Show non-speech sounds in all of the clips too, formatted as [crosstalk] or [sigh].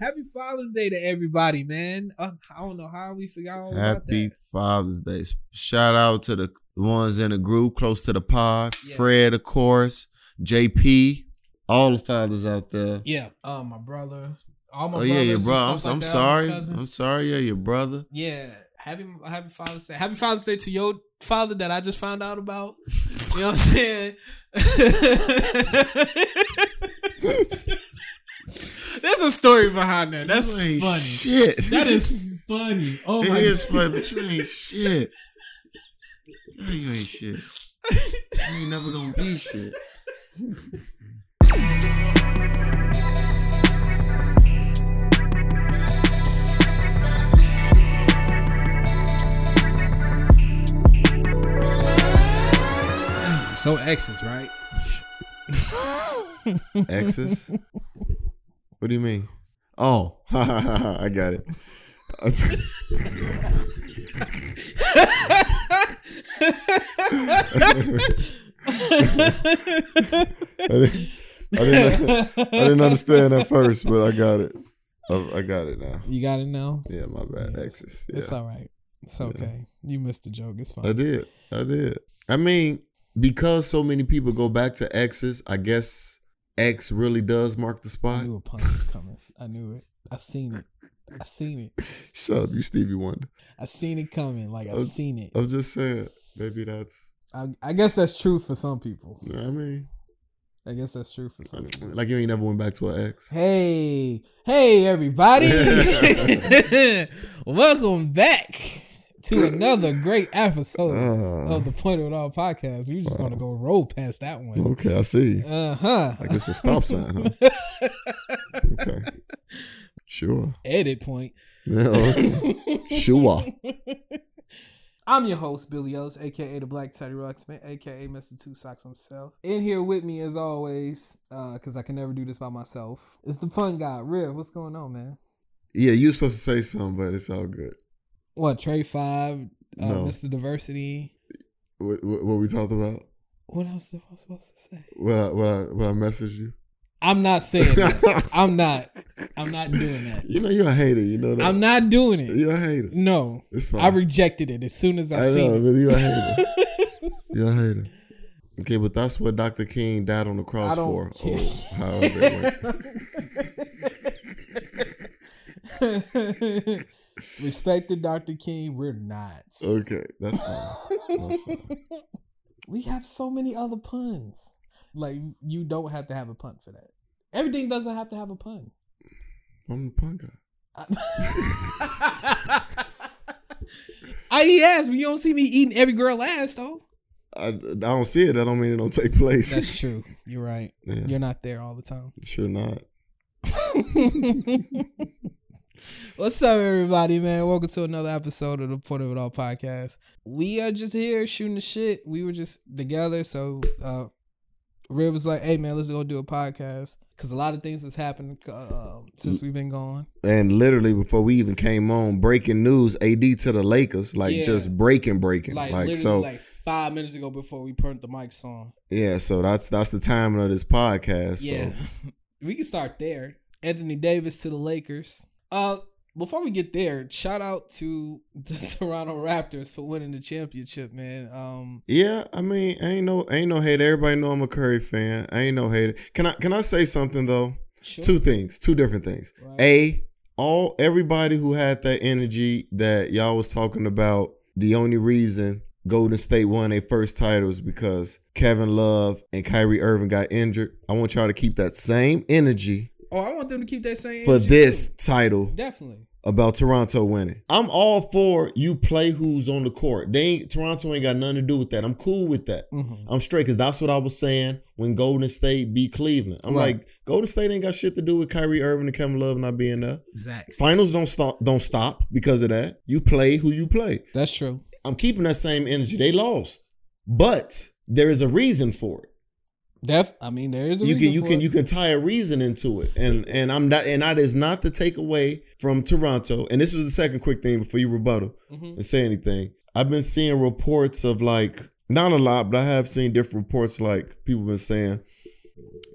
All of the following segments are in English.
Happy Father's Day to everybody, man. Uh, I don't know how we forgot all about that. Happy. Father's Day. Shout out to the ones in the group close to the pod. Yeah. Fred, of course. JP. All the fathers out there. Yeah, uh, my brother, all my oh yeah, your brother. I'm, like I'm sorry. I'm sorry. Yeah, your brother. Yeah, happy Happy Father's Day. Happy Father's Day to your father that I just found out about. You know what I'm saying? [laughs] [laughs] There's a story behind that. That's funny. Shit. That is funny. Oh It my is god. funny, but you ain't shit. You ain't shit. You ain't never gonna be shit. So exes, right? Exes? What do you mean? Oh, [laughs] I got it. I didn't, I, didn't, I didn't understand at first, but I got it. I, I got it now. You got it now. Yeah, my bad. Yeah, Exes. Yeah. It's all right. It's okay. You missed the joke. It's fine. I did. I did. I mean, because so many people go back to exes, I guess X really does mark the spot. I knew a pun was coming. I knew it. I seen it. I seen it. Shut up, you Stevie Wonder. I seen it coming. Like I Uh, seen it. I was just saying, maybe that's. I, I guess that's true for some people. You know what I mean, I guess that's true for some people. like you ain't never went back to an ex. Hey, hey, everybody! [laughs] [laughs] Welcome back to another great episode Ah, of the Point of It All podcast. We're just gonna go roll past that one. okay, I see. Uh huh. Like it's a stop sign, huh? [laughs] Okay, sure. Edit point. Yeah, okay. [laughs] Sure. I'm your host, Billy Ellis, aka the Black Teddy Ruxpin, aka Mr. Two Socks himself. In here with me as always, uh, cause I can never do this by myself. It's the fun guy, Riv. What's going on, man? Yeah, you supposed to say something, but it's all good. What Trey Five, uh, No. Mr. Diversity. What, what, what we talked about? What else was I supposed to say? What I what I what I messaged you? I'm not saying that. [laughs] I'm not. I'm not doing that. You know you're a hater. You know that. I'm not doing it. You're a hater. No. It's fine. I rejected it as soon as I, I seen know, it. but you're a hater. [laughs] you're a hater. Okay, but that's what Dr. King died on the cross I don't for. care. Or however it went. [laughs] Respected Dr. King, we're not. Okay, that's fine. That's fine. [laughs] We have so many other puns. Like you don't have to have a pun for that. Everything doesn't have to have a pun. I'm the punk guy. [laughs] I eat ass, but you don't see me eating every girl ass though. I, I don't see it. I don't mean it don't take place. That's true. You're right. Yeah. You're not there all the time. sure not. [laughs] What's up, everybody, man? Welcome to another episode of the Point of It All podcast. We are just here shooting the shit. We were just together, so uh Riv was like, "Hey, man, let's go do a podcast." Because a lot of things has happened uh, since we've been gone. And literally before we even came on, breaking news: AD to the Lakers, like Yeah. just breaking, breaking, Like, like, so. like five minutes ago before we turned the mics on. yeah, so that's that's the timing of this podcast. So. Yeah, [laughs] we can start there. Anthony Davis to the Lakers. Uh, before we get there, shout out to [laughs] the Toronto Raptors for winning the championship, man. Um, Yeah, I mean, I ain't no, ain't no hate. Everybody know I'm a Curry fan. I ain't no hater. Can I, can I say something though? sure. Two things, two different things. Right. A, all everybody who had that energy that y'all was talking about. The only reason Golden State won their first title is because Kevin Love and Kyrie Irving got injured. I want y'all to keep that same energy Oh, I want them to keep that same for this too. title Definitely. about Toronto winning. I'm all for you play who's on the court. They ain't Toronto ain't got nothing to do with that. I'm cool with that. Mhm. I'm straight because that's what I was saying when Golden State beat Cleveland. I'm Right. like, Golden State ain't got shit to do with Kyrie Irving and Kevin Love not being there. Exactly. Finals don't stop don't stop because of that. You play who you play. That's true. I'm keeping that same energy. They lost. But there is a reason for it. Def. I mean, there is a you can you can it. you can tie a reason into it and and i'm not and that is not the takeaway from toronto and this is the second quick thing before you rebuttal Mhm. and say anything i've been seeing reports of like not a lot but i have seen different reports like people been saying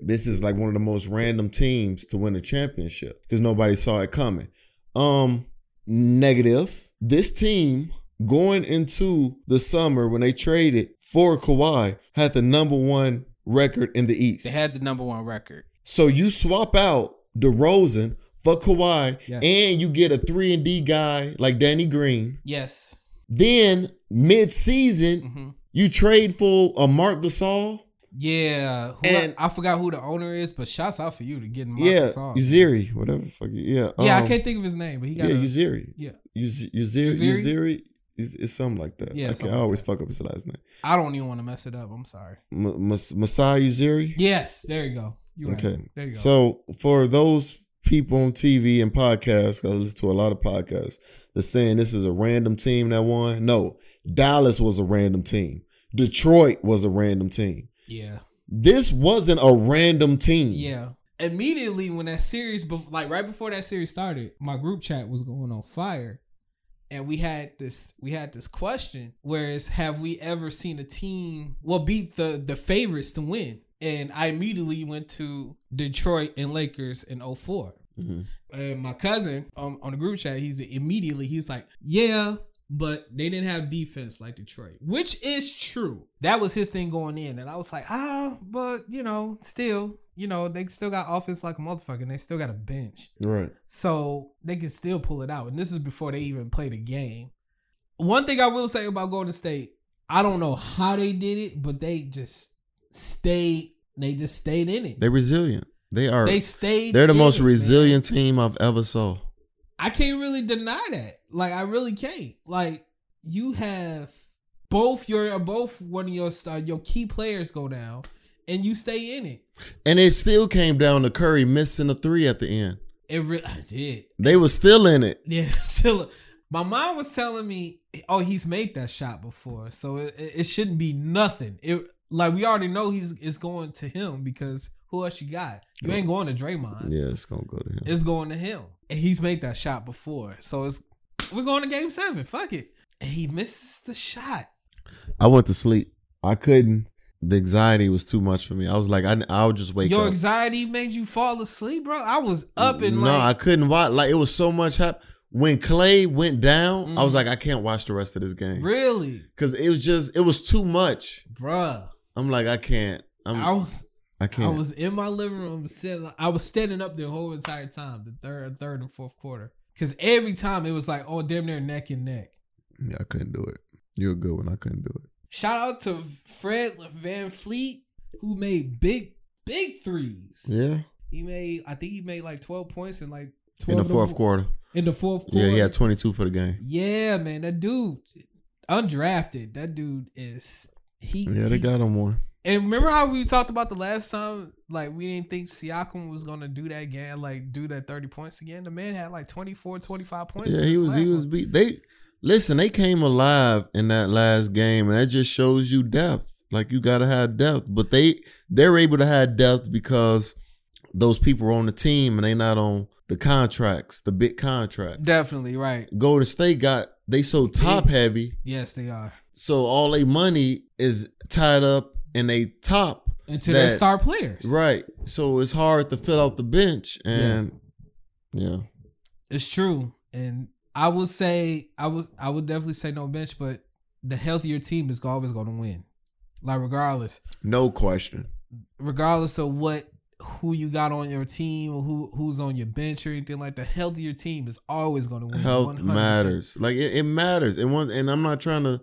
this is like one of the most random teams to win a championship because nobody saw it coming. Um, negative. This team going into the summer when they traded for Kawhi had the number one record in the East. They had the number one record. So you swap out DeRozan for Kawhi, Yes. and you get a three and D guy like Danny Green. Yes. Then mid season, hmm you trade for a Marc Gasol. Yeah. And- I, I forgot who the owner is, but shouts out for you to getting Marc yeah, Gasol. Uziri, whatever. the Fuck. Yeah, Yeah, um, I can't think of his name, but he got Yeah, a, Uziri. yeah. Uz- Uziri. Uziri? Uziri. Is, is something like that. Yeah, I, I always that. fuck up his last name. I don't even want to mess it up. I'm sorry. M- Mas- Masai Ujiri. Yes, there you go. You right. Okay. There you go. So for those people on TV and podcasts, I listen to a lot of podcasts, they're saying this is a random team that won. No, Dallas was a random team. Detroit was a random team. yeah. This wasn't a random team. Yeah. Immediately when that series, like right before that series started, my group chat was going on fire, and we had this we had this question: Whereas, have we ever seen a team well beat the the favorites to win? And I immediately went to Detroit and Lakers in 04. Mhm. And my cousin um, on the group chat, he's immediately he's like, yeah, but they didn't have defense like Detroit, which is true. That was his thing going in, and I was like, ah, but you know, still, you know, they still got offense like a motherfucker, and they still got a bench, Right. so they can still pull it out. And this is before they even played a game. One thing I will say about Golden State, I don't know how they did it, but they just stayed. They just stayed in it. They're resilient. They are. They stayed. They're the most it, man. resilient team I've ever saw. I can't really deny that. Like I really can't. Like you have both your both one of your star your key players go down, and you stay in it. And it still came down to Curry missing a three at the end. It re- I did. They were still in it. Yeah, [laughs] still. My mom was telling me, oh, he's made that shot before, so it, it it shouldn't be nothing. It like we already know he's it's going to him because who else you got? You ain't going to Draymond. Yeah, it's gonna go to him. It's going to him, and he's made that shot before. So it's we're going to Game Seven. Fuck it, and he misses the shot. I went to sleep. I couldn't. The anxiety was too much for me. I was like, I, I'll just wake Your up. Your anxiety made you fall asleep, bro. I was up and no, like, I couldn't watch. Like it was so much hap- When Clay went down, I was Mhm. like, I can't watch the rest of this game really, because it was just, it was too much. bruh. I'm like, I can't. I'm, I was I can't. I was in my living room sitting. I was standing up the whole entire time, the third, third and fourth quarter, because every time it was like, oh, damn near neck and neck. yeah, I couldn't do it. You're a good one. I couldn't do it. Shout out to Fred VanVleet who made big, big threes. Yeah, He made, I think he made like twelve points in like in the fourth quarter. In the fourth quarter, Yeah, he had 22 for the game. Yeah, man, that dude, undrafted. That dude is he. Yeah, they he- got him one. And remember how we talked about the last time? Like we didn't think Siakam was gonna do that again, like do that thirty points again. The man had like 24, 25 points. Yeah, he was. He was one. beat. They listen. They came alive in that last game, and that just shows you depth. Like you gotta have depth, but they they're able to have depth because those people are on the team and they not on the contracts, the big contracts. Definitely right. Golden State got they so top heavy, Yes, they are. so all their money is tied up in they top. And to their star players, Right. So it's hard to fill out the bench, and yeah. it's true. And I would say I would I would definitely say no bench, but the healthier team is always going to win. Like regardless, no question. regardless of what who you got on your team or who who's on your bench or anything like the healthier team is always going to win. Health 100%. matters. Like it, it matters. And one and I'm not trying to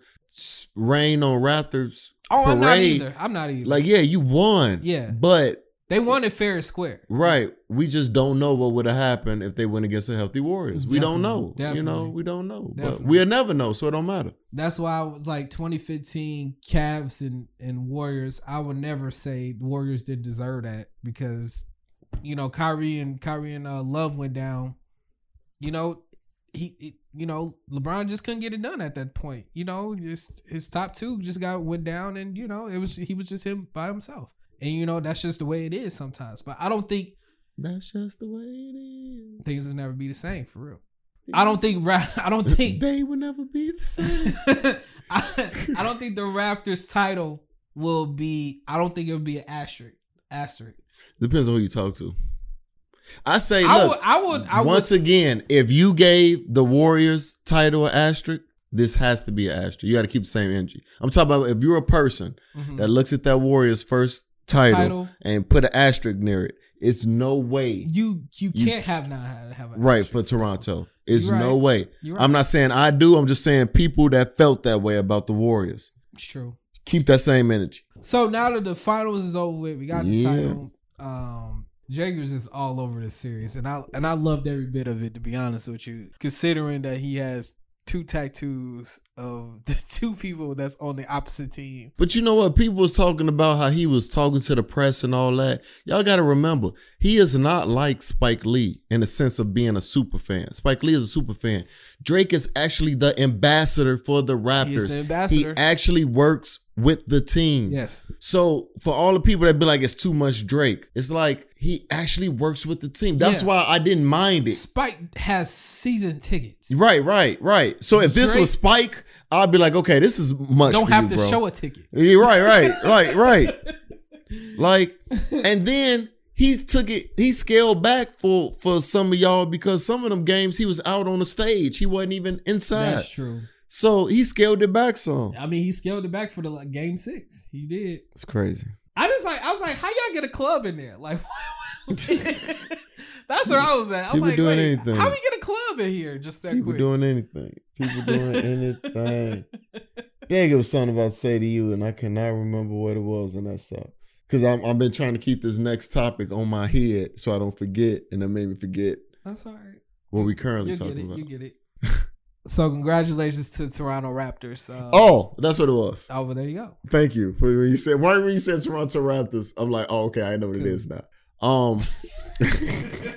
rain on Raptors. Oh, I'm not parade. either. I'm not either. Like yeah, you won. Yeah. But they wanted fair and square. right, we just don't know what would have happened if they went against the healthy Warriors. we don't know. Definitely, You know, we don't know. But we'll never know, so it don't matter. That's why I was like 2015 Cavs and, and Warriors. I would never say the Warriors didn't deserve that because you know Kyrie and Kyrie and uh, Love went down. You know he, he- you know LeBron just couldn't get it done at that point. You know just his top two just got went down and you know it was he was just him by himself. And you know that's just the way it is sometimes. But I don't think That's just the way it is. things will never be the same for real. I don't think [laughs] I don't think [laughs] they would never be the same. [laughs] I, I don't think the Raptors title will be. I don't think it'll be an asterisk. Asterisk. Depends on who you talk to. I say, I look, would. I would. I would. once again, if you gave the Warriors title an asterisk, this has to be an asterisk. You got to keep the same energy. I'm talking about if you're a person Mhm. that looks at that Warriors first title, Title. and put an asterisk near it, it's no way You you You- can't have not have, right asterisk. for Toronto. It's You're no way. Right. I'm not saying I do. I'm just saying people that felt that way about the Warriors. It's true. Keep that same energy. So now that the finals is over with, we got the Yeah. title. Um, Jager's is all over the series, and I and I loved every bit of it. To be honest with you, considering that he has two tattoos of [laughs] the two people that's on the opposite team. But you know what? People was talking about how he was talking to the press and all that. Y'all got to remember, he is not like Spike Lee in the sense of being a super fan. Spike Lee is a super fan. Drake is actually the ambassador for the Raptors. He the ambassador. He actually works with the team. Yes, So for all the people that be like it's too much Drake, it's like he actually works with the team. That's Yeah. why I didn't mind it. Spike has season tickets. Right, right, right. So if this Drake- was Spike, I'd be like, okay, this is much. Don't have you, to bro. show a ticket. Yeah, right, right, [laughs] right, right. Like, and then he took it. He scaled back for for some of y'all because some of them games he was out on the stage. He wasn't even inside. That's true. So he scaled it back some. I mean, he scaled it back for the like, game six. He did. It's crazy. I just like I was like, how y'all get a club in there? Like, [laughs] that's where I was at. I'm People like, doing anything. how we get a club in here just that People quick? doing anything. People doing [laughs] anything. Dang, it was something about to say to you, and I cannot remember what it was, and that sucks. Cause I'm I've been trying to keep this next topic on my head so I don't forget, and that made me forget that's all right. what we currently You get talking it. about. You get it. [laughs] so congratulations to Toronto Raptors. Uh, Oh, that's what it was. oh, well, there you go. Thank you for when you said right when you said Toronto Raptors. I'm like, oh, okay, I know what it is now. Um, [laughs]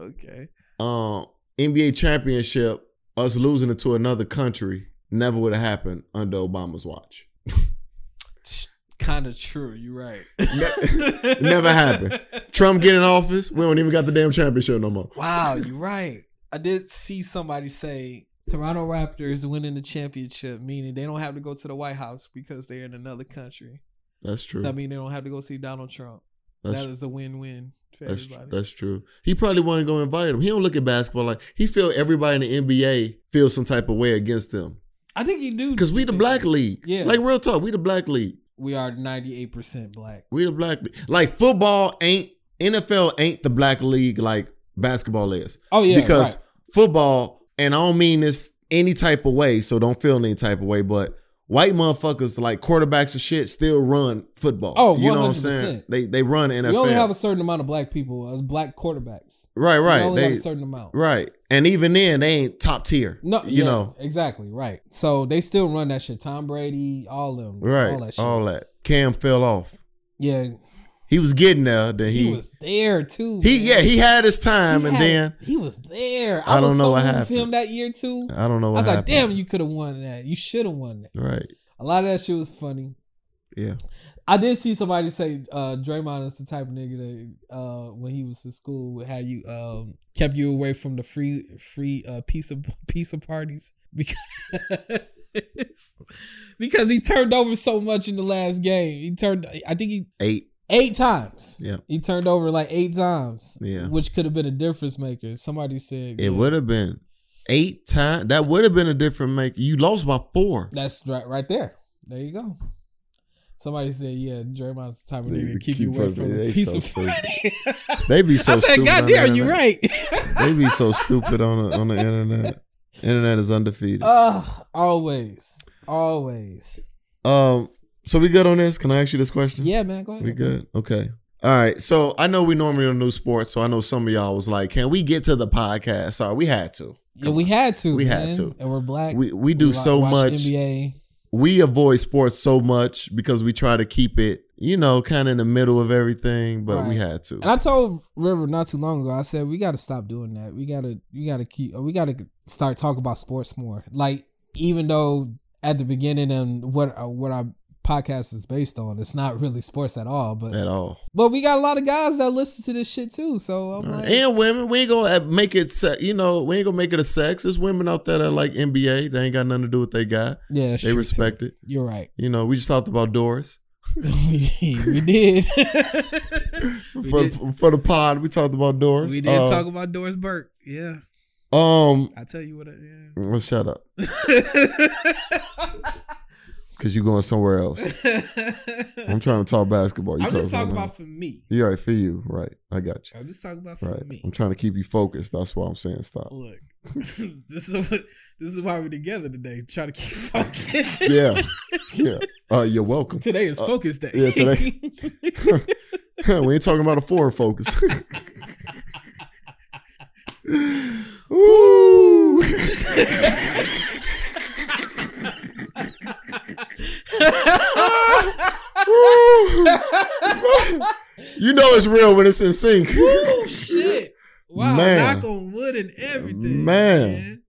Okay. um, NBA championship, us losing it to another country never would have happened under Obama's watch. [laughs] Kind of true. You're right. [laughs] Never happened. Trump get in office, we don't even got the damn championship no more. Wow, you're right. I did see somebody say Toronto Raptors winning the championship, meaning they don't have to go to the White House because they're in another country. That's true. That means they don't have to go see Donald Trump. That's that is a win-win for That's everybody. that's true. He probably going to invite him. He don't look at basketball like he feel everybody in the NBA feels some type of way against them I think he do because we the black league. Yeah. like real talk, we the black league. We are 98% black. We the black league. Like football ain't NFL ain't the black league like basketball is Oh yeah, because right. football and I don't mean this any type of way, so don't feel any type of way, but. White motherfuckers like quarterbacks and shit still run football. Oh, you know what I'm saying? They they run NFL. we only have a certain amount of black people as black quarterbacks. right, We right. only They, have a certain amount. Right. And even then, they ain't top tier. No, you yeah, know. exactly right. So they still run that shit. Tom Brady, all of them, Right. all that shit. All that. Cam fell off. yeah, He was getting there. Then he, he, he, was there too. man. yeah, he had his time, He and had- then he was there. I I, don't know what happened. him that year too. I don't know I was like, damn, you could have won that. You should have won that. Right. A lot of that shit was funny. Yeah. I did see somebody say uh Draymond is the type of nigga that uh when he was in school have you um kept you away from the free free uh pizza pizza parties because [laughs] because he turned over so much in the last game. He turned I think he Eight. Eight times. Yeah. He turned over like eight times. Yeah. Which could have been a difference maker. Somebody said It yeah, would have been eight times. That would have been a different make. You lost by four. That's right right there. There you go. Somebody said, "Yeah, Draymond's the type of nigga to keep keep you away from they the so stupid. party." They be so [laughs] I said, stupid. "God damn, you right." [laughs] They be so stupid on the on the internet. Internet is undefeated. Ugh, always, always. Um. So we good on this? Can I ask you this question? Yeah, man, go ahead. We good? Okay. All right. So I know we normally don't do sports, so I know some of y'all was like, "Can we get to the podcast?" Sorry, we had to. Yeah, we had to. We had to. and we're black. We we do wa- so much. NBA. We avoid sports so much because we try to keep it, you know, kind of in the middle of everything. But we had to. And I told River not too long ago. I said we got to stop doing that. We gotta, we gotta keep. We gotta start talking about sports more. Like even though at the beginning and what uh, what our podcast is based on, it's not really sports at all. But At all, but we got a lot of guys that listen to this shit too. So I'm like, and women, we ain't gonna make it. Se- you know, we ain't gonna make it a sex. There's women out there that like NBA. They ain't got nothing to do with they got. yeah, They respect it. You're right. You know, we just talked about Doris. [laughs] we, did. we [laughs] for, did. for the pod, we talked about Doris. We did Uh, talk about Doris Burke. Yeah, Um, I tell you what. it- Yeah. well, shut up, [laughs] cause you're going somewhere else. [laughs] I'm trying to talk basketball. You I'm just talking about for me. You right for you, right? I got you. I'm just talking about for Right. me. I'm trying to keep you focused. That's why I'm saying stop. Look, [laughs] this is what this is why we're together today. Try to keep [laughs] focused. Yeah, yeah. Uh, you're welcome. Today is focus day. yeah, today. we ain't talking about a forward focus. Woo! You know it's real when it's in sync. oh shit! Wow, Man. knock on wood and everything, Man. man.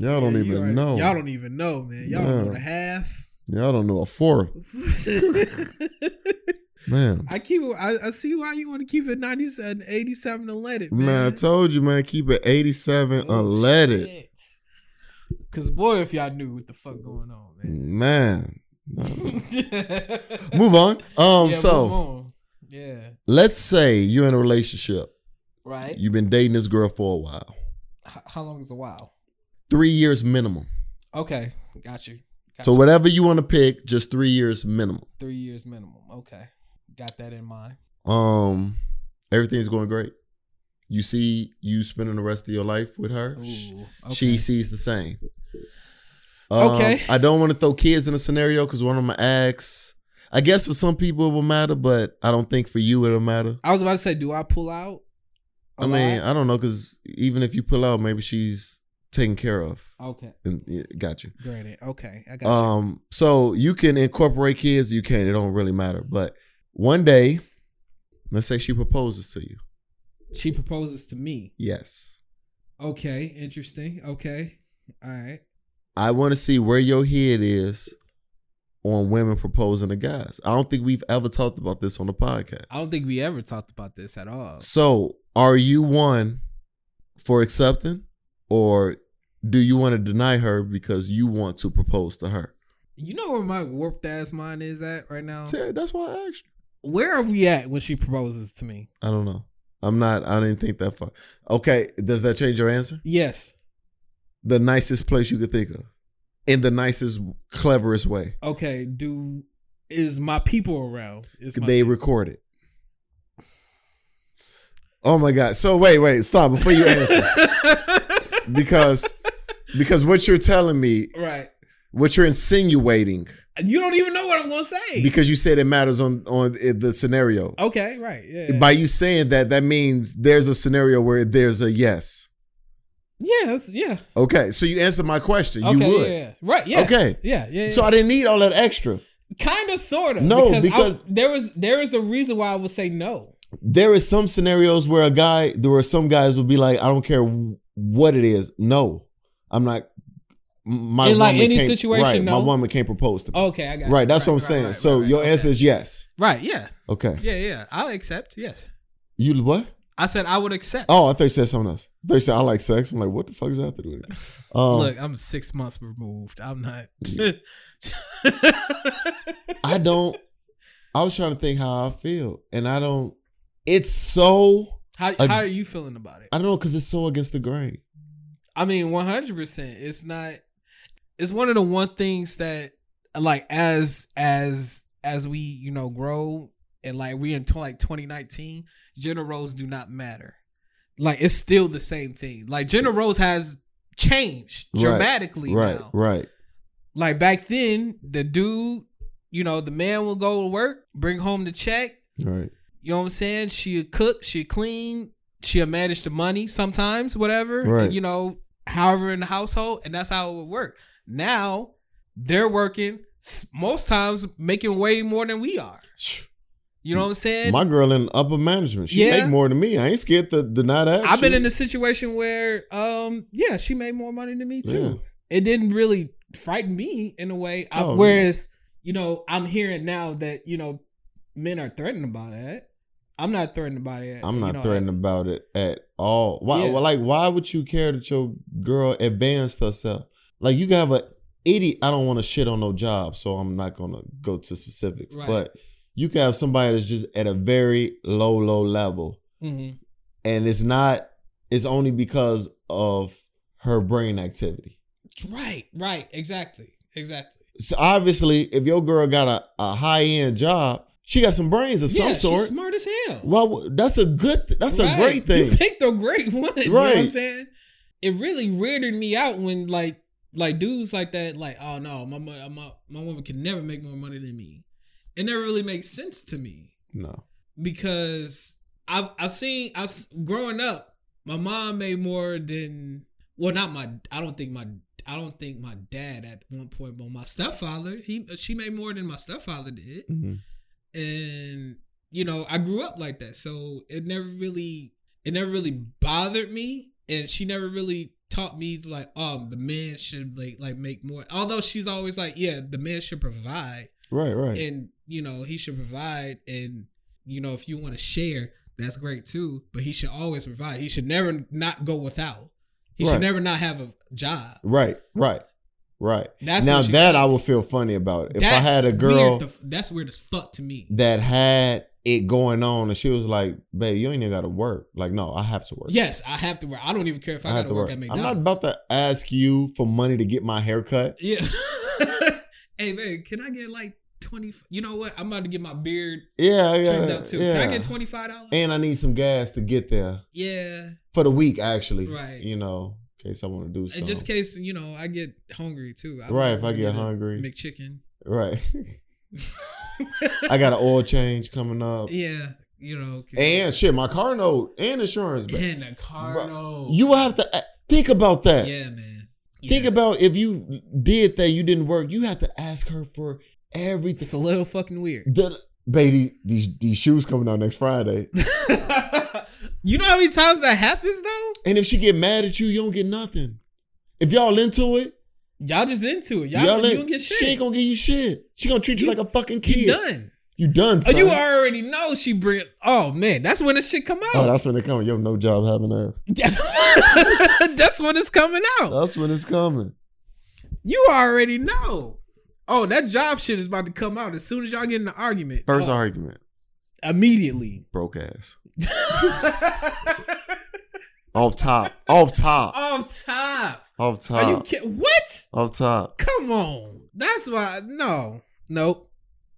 Y'all don't Yeah, even know. Y'all don't even know, man. Y'all don't know Man. the half. Y'all don't know a fourth. [laughs] Man. I keep. it- I, I see why you want to keep it 97, 87 unleaded, man. Man, I told you, man, keep it 87 Oh, unleaded. shit. Cause boy, if y'all knew what the fuck going on, man. Man. Yeah, [laughs] Move on. Um, move so on. yeah, let's say you're in a relationship. right. You've been dating this girl for a while. H- how long is a while? Three years minimum. Okay, got you. Got So you. whatever you want to pick, just three years minimum. three years minimum. Okay, got that in mind. Um, everything's going great. You see you spending the rest of your life with her. Ooh, okay. She sees the same. Um, Okay. I don't want to throw kids in a scenario because one of my asks. I guess for some people it will matter, but I don't think for you it'll matter. I was about to say, do I pull out? I mean. I don't know because even if you pull out, maybe she's taken care of. okay, And yeah, got you. granted. Okay, I got you. Um, so you can incorporate kids, you can. It don't really matter. But one day, let's say she proposes to you. She proposes to me. Yes. Okay, interesting. Okay, all right. I want to see where your head is on women proposing to guys. I don't think we've ever talked about this on the podcast. I don't think we ever talked about this at all. So, are you one for accepting, or do you want to deny her because you want to propose to her? You know where my warped ass mind is at right now? Terry, that's why I asked you. Where are we at when she proposes to me? I don't know. I'm not. I didn't think that far. Okay, does that change your answer? Yes. The nicest place you could think of, in the nicest, cleverest way. Okay. Do is my people around? Is they people- record it. Oh my god! So wait, wait, stop before you answer, [laughs] because because what you're telling me, right? what you're insinuating, You don't even know what I'm gonna say. because you said it matters on on the scenario. okay. Right. Yeah. By you saying that, that means there's a scenario where there's a yes. Yeah. That's, yeah. Okay, so you answered my question. Okay. you would. Yeah, yeah. Right. Yeah. Okay. Yeah. Yeah. So I didn't need all that extra. kind of, sort of. No, I- because- there was there is a reason why I would say no. There is some scenarios where a guy, there were some guys would be like, I don't care what it is. No, I'm not. My In, like, woman any situation, right, no? my woman can't propose to me. Okay, I got. right, you. that's what I'm right, saying. right, so right, right, your answer is yes. Right. Yeah. Okay. Yeah. Yeah. I'll accept. Yes. You what? I said I would accept. Oh, I thought you said something else. I thought you said I like sex. I'm like, what the fuck is that to do with it? [laughs] Um, Look, I'm six months removed. I'm not. [laughs] I don't. I was trying to think how I feel, and I don't. It's so. How ag- how are you feeling about it? I don't know because it's so against the grain. I mean, 100. percent It's not. It's one of the one things that like as as as we you know grow and like we in like 2019 Generals do not matter. Like it's still the same thing. Like generals has changed dramatically. Right. Now. Right. Like back then, the dude, you know, the man will go to work, bring home the check. Right. You know what I'm saying? She cook, she clean, she manage the money sometimes, whatever. Right. And, you know, however in the household, and that's how it would work. Now they're working most times making way more than we are. You know what I'm saying? My girl in upper management, she Yeah. make more than me. I ain't scared to deny that. I've been in a situation where, um, yeah, she made more money than me too. Yeah. It didn't really frighten me in a way. I- Oh, whereas, you know, I'm hearing now that you know men are threatened about that. I'm not threatened about it. I'm you not know, threatened about it at all. Why? Yeah. Like, why would you care that your girl advanced herself? Like, you can have a idiot. I don't want to shit on no job, so I'm not gonna go to specifics. Right. But you can have somebody that's just at a very low, low level, Mm-hmm. and it's not. It's only because of her brain activity. Right, right, exactly, exactly. So obviously, if your girl got a, a high end job, she got some brains of yeah, some sort. she's smart as hell. Well, that's a good. Th- that's Right. a great thing. You picked a great one. [laughs] You know what I'm Right. saying? It really weirded me out when like like dudes like that, like, oh no, my my my woman can never make more money than me. It never really makes sense to me No. because I've I've seen I've growing up, my mom made more than well, not my. I don't think my. I don't think my dad at one point, but my stepfather, he she made more than my stepfather did hmm and you know i grew up like that so it never really it never really bothered me and she never really taught me like oh the man should like like make more although she's always like yeah the man should provide Right. Right. and you know he should provide and you know if you want to share that's great too but he should always provide he should never not go without he Right. should never not have a job right. Right. Right. That's now that I would feel funny about. It. If I had a girl weird the- that's weird as fuck to me that had it going on and she was like, "Babe, you ain't even got to work." Like, no, I have to work. yes i have to work i don't even care if i, I have gotta to work, work. at I'm not about to ask you for money to get my hair cut. Yeah. [laughs] hey man, can I get like twenty? You know what? I'm about to get my beard Yeah, I got up too. Yeah. Can I get twenty five dollars? and I need some gas to get there Yeah. for the week, actually. Right. You know, in case I want to do And something. just in case you know I get hungry too. I'm Right, if I get a hungry. McChicken. right. [laughs] I got an oil change coming up. Yeah, you know, And shit, my car note and insurance. And the car note. you have to think about that. Yeah, man. Think about if you did that, you didn't work. You have to ask her for everything. It's a little fucking weird. The, baby, these these shoes coming out next Friday. [laughs] you know how many times that happens though? And if she get mad at you, you don't get nothing. If y'all into it, Y'all just into it. Y'all, y'all you ain't, don't get she shit. ain't gonna give you shit. She gonna treat you, You- like a fucking kid. You done. You done, Oh, you already know she bring. Oh man, that's when the shit come out. Oh, that's when it coming. Yo, no job having ass. [laughs] That's when it's coming out. That's when it's coming. You already know. Oh, that job shit is about to come out as soon as y'all get in the argument. First Oh, argument, immediately. broke ass. [laughs] Off top. Off top. Off top. Off Are you top. kidding? What? Off top. Come on. That's why. No. Nope.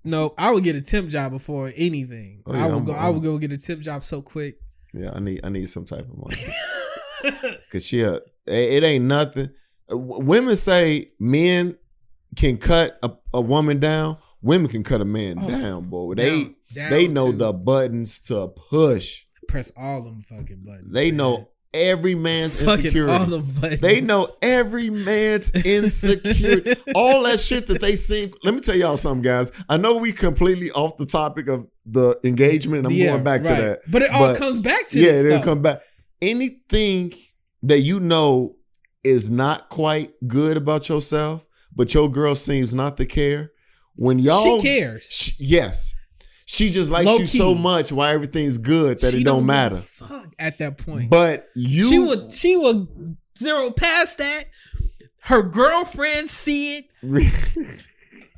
Nope. I would get a temp job before anything. Oh, yeah, I would I'm- go. I I'm- would go get a temp job so quick. Yeah, I need I need some type of money. [laughs] Cause she, a, it ain't nothing. Uh, w- Women say men can cut a, a woman down. Women can cut a man Oh, down, boy. They Down- down they know the buttons to push. press all them fucking buttons. They man. know every man's insecurity. all them buttons. They know every man's [laughs] insecurity. All that shit that they seen. Let me tell y'all something, guys. I know we completely off the topic of the engagement. I'm Yeah, going back to that. But it all But- comes back to yeah, it'll come back. Anything that you know is not quite good about yourself, but your girl seems not to care. When y'all she cares. Sh- yes. She just likes Low you so much why everything's good that She it don't, a matter. Fuck at that point. But you she would she would zero past that. Her girlfriend see it. [laughs]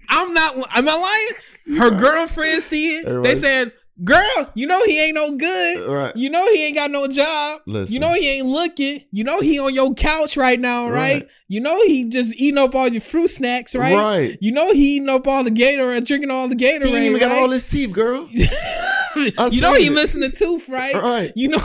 I'm not. Am I lying? Her girlfriend see it. They said, "Girl, you know he ain't no good. Uh, right. You know he ain't got no job. Listen. You know he ain't looking. You know he on your couch right now, right? Right. You know he just eating up all your fruit snacks, right? Right. You know he eating up all the Gatorade, drinking all the Gatorade. he ain't even got all his teeth, girl. [laughs] you know he it. missing a tooth, right? Right. You know, [laughs]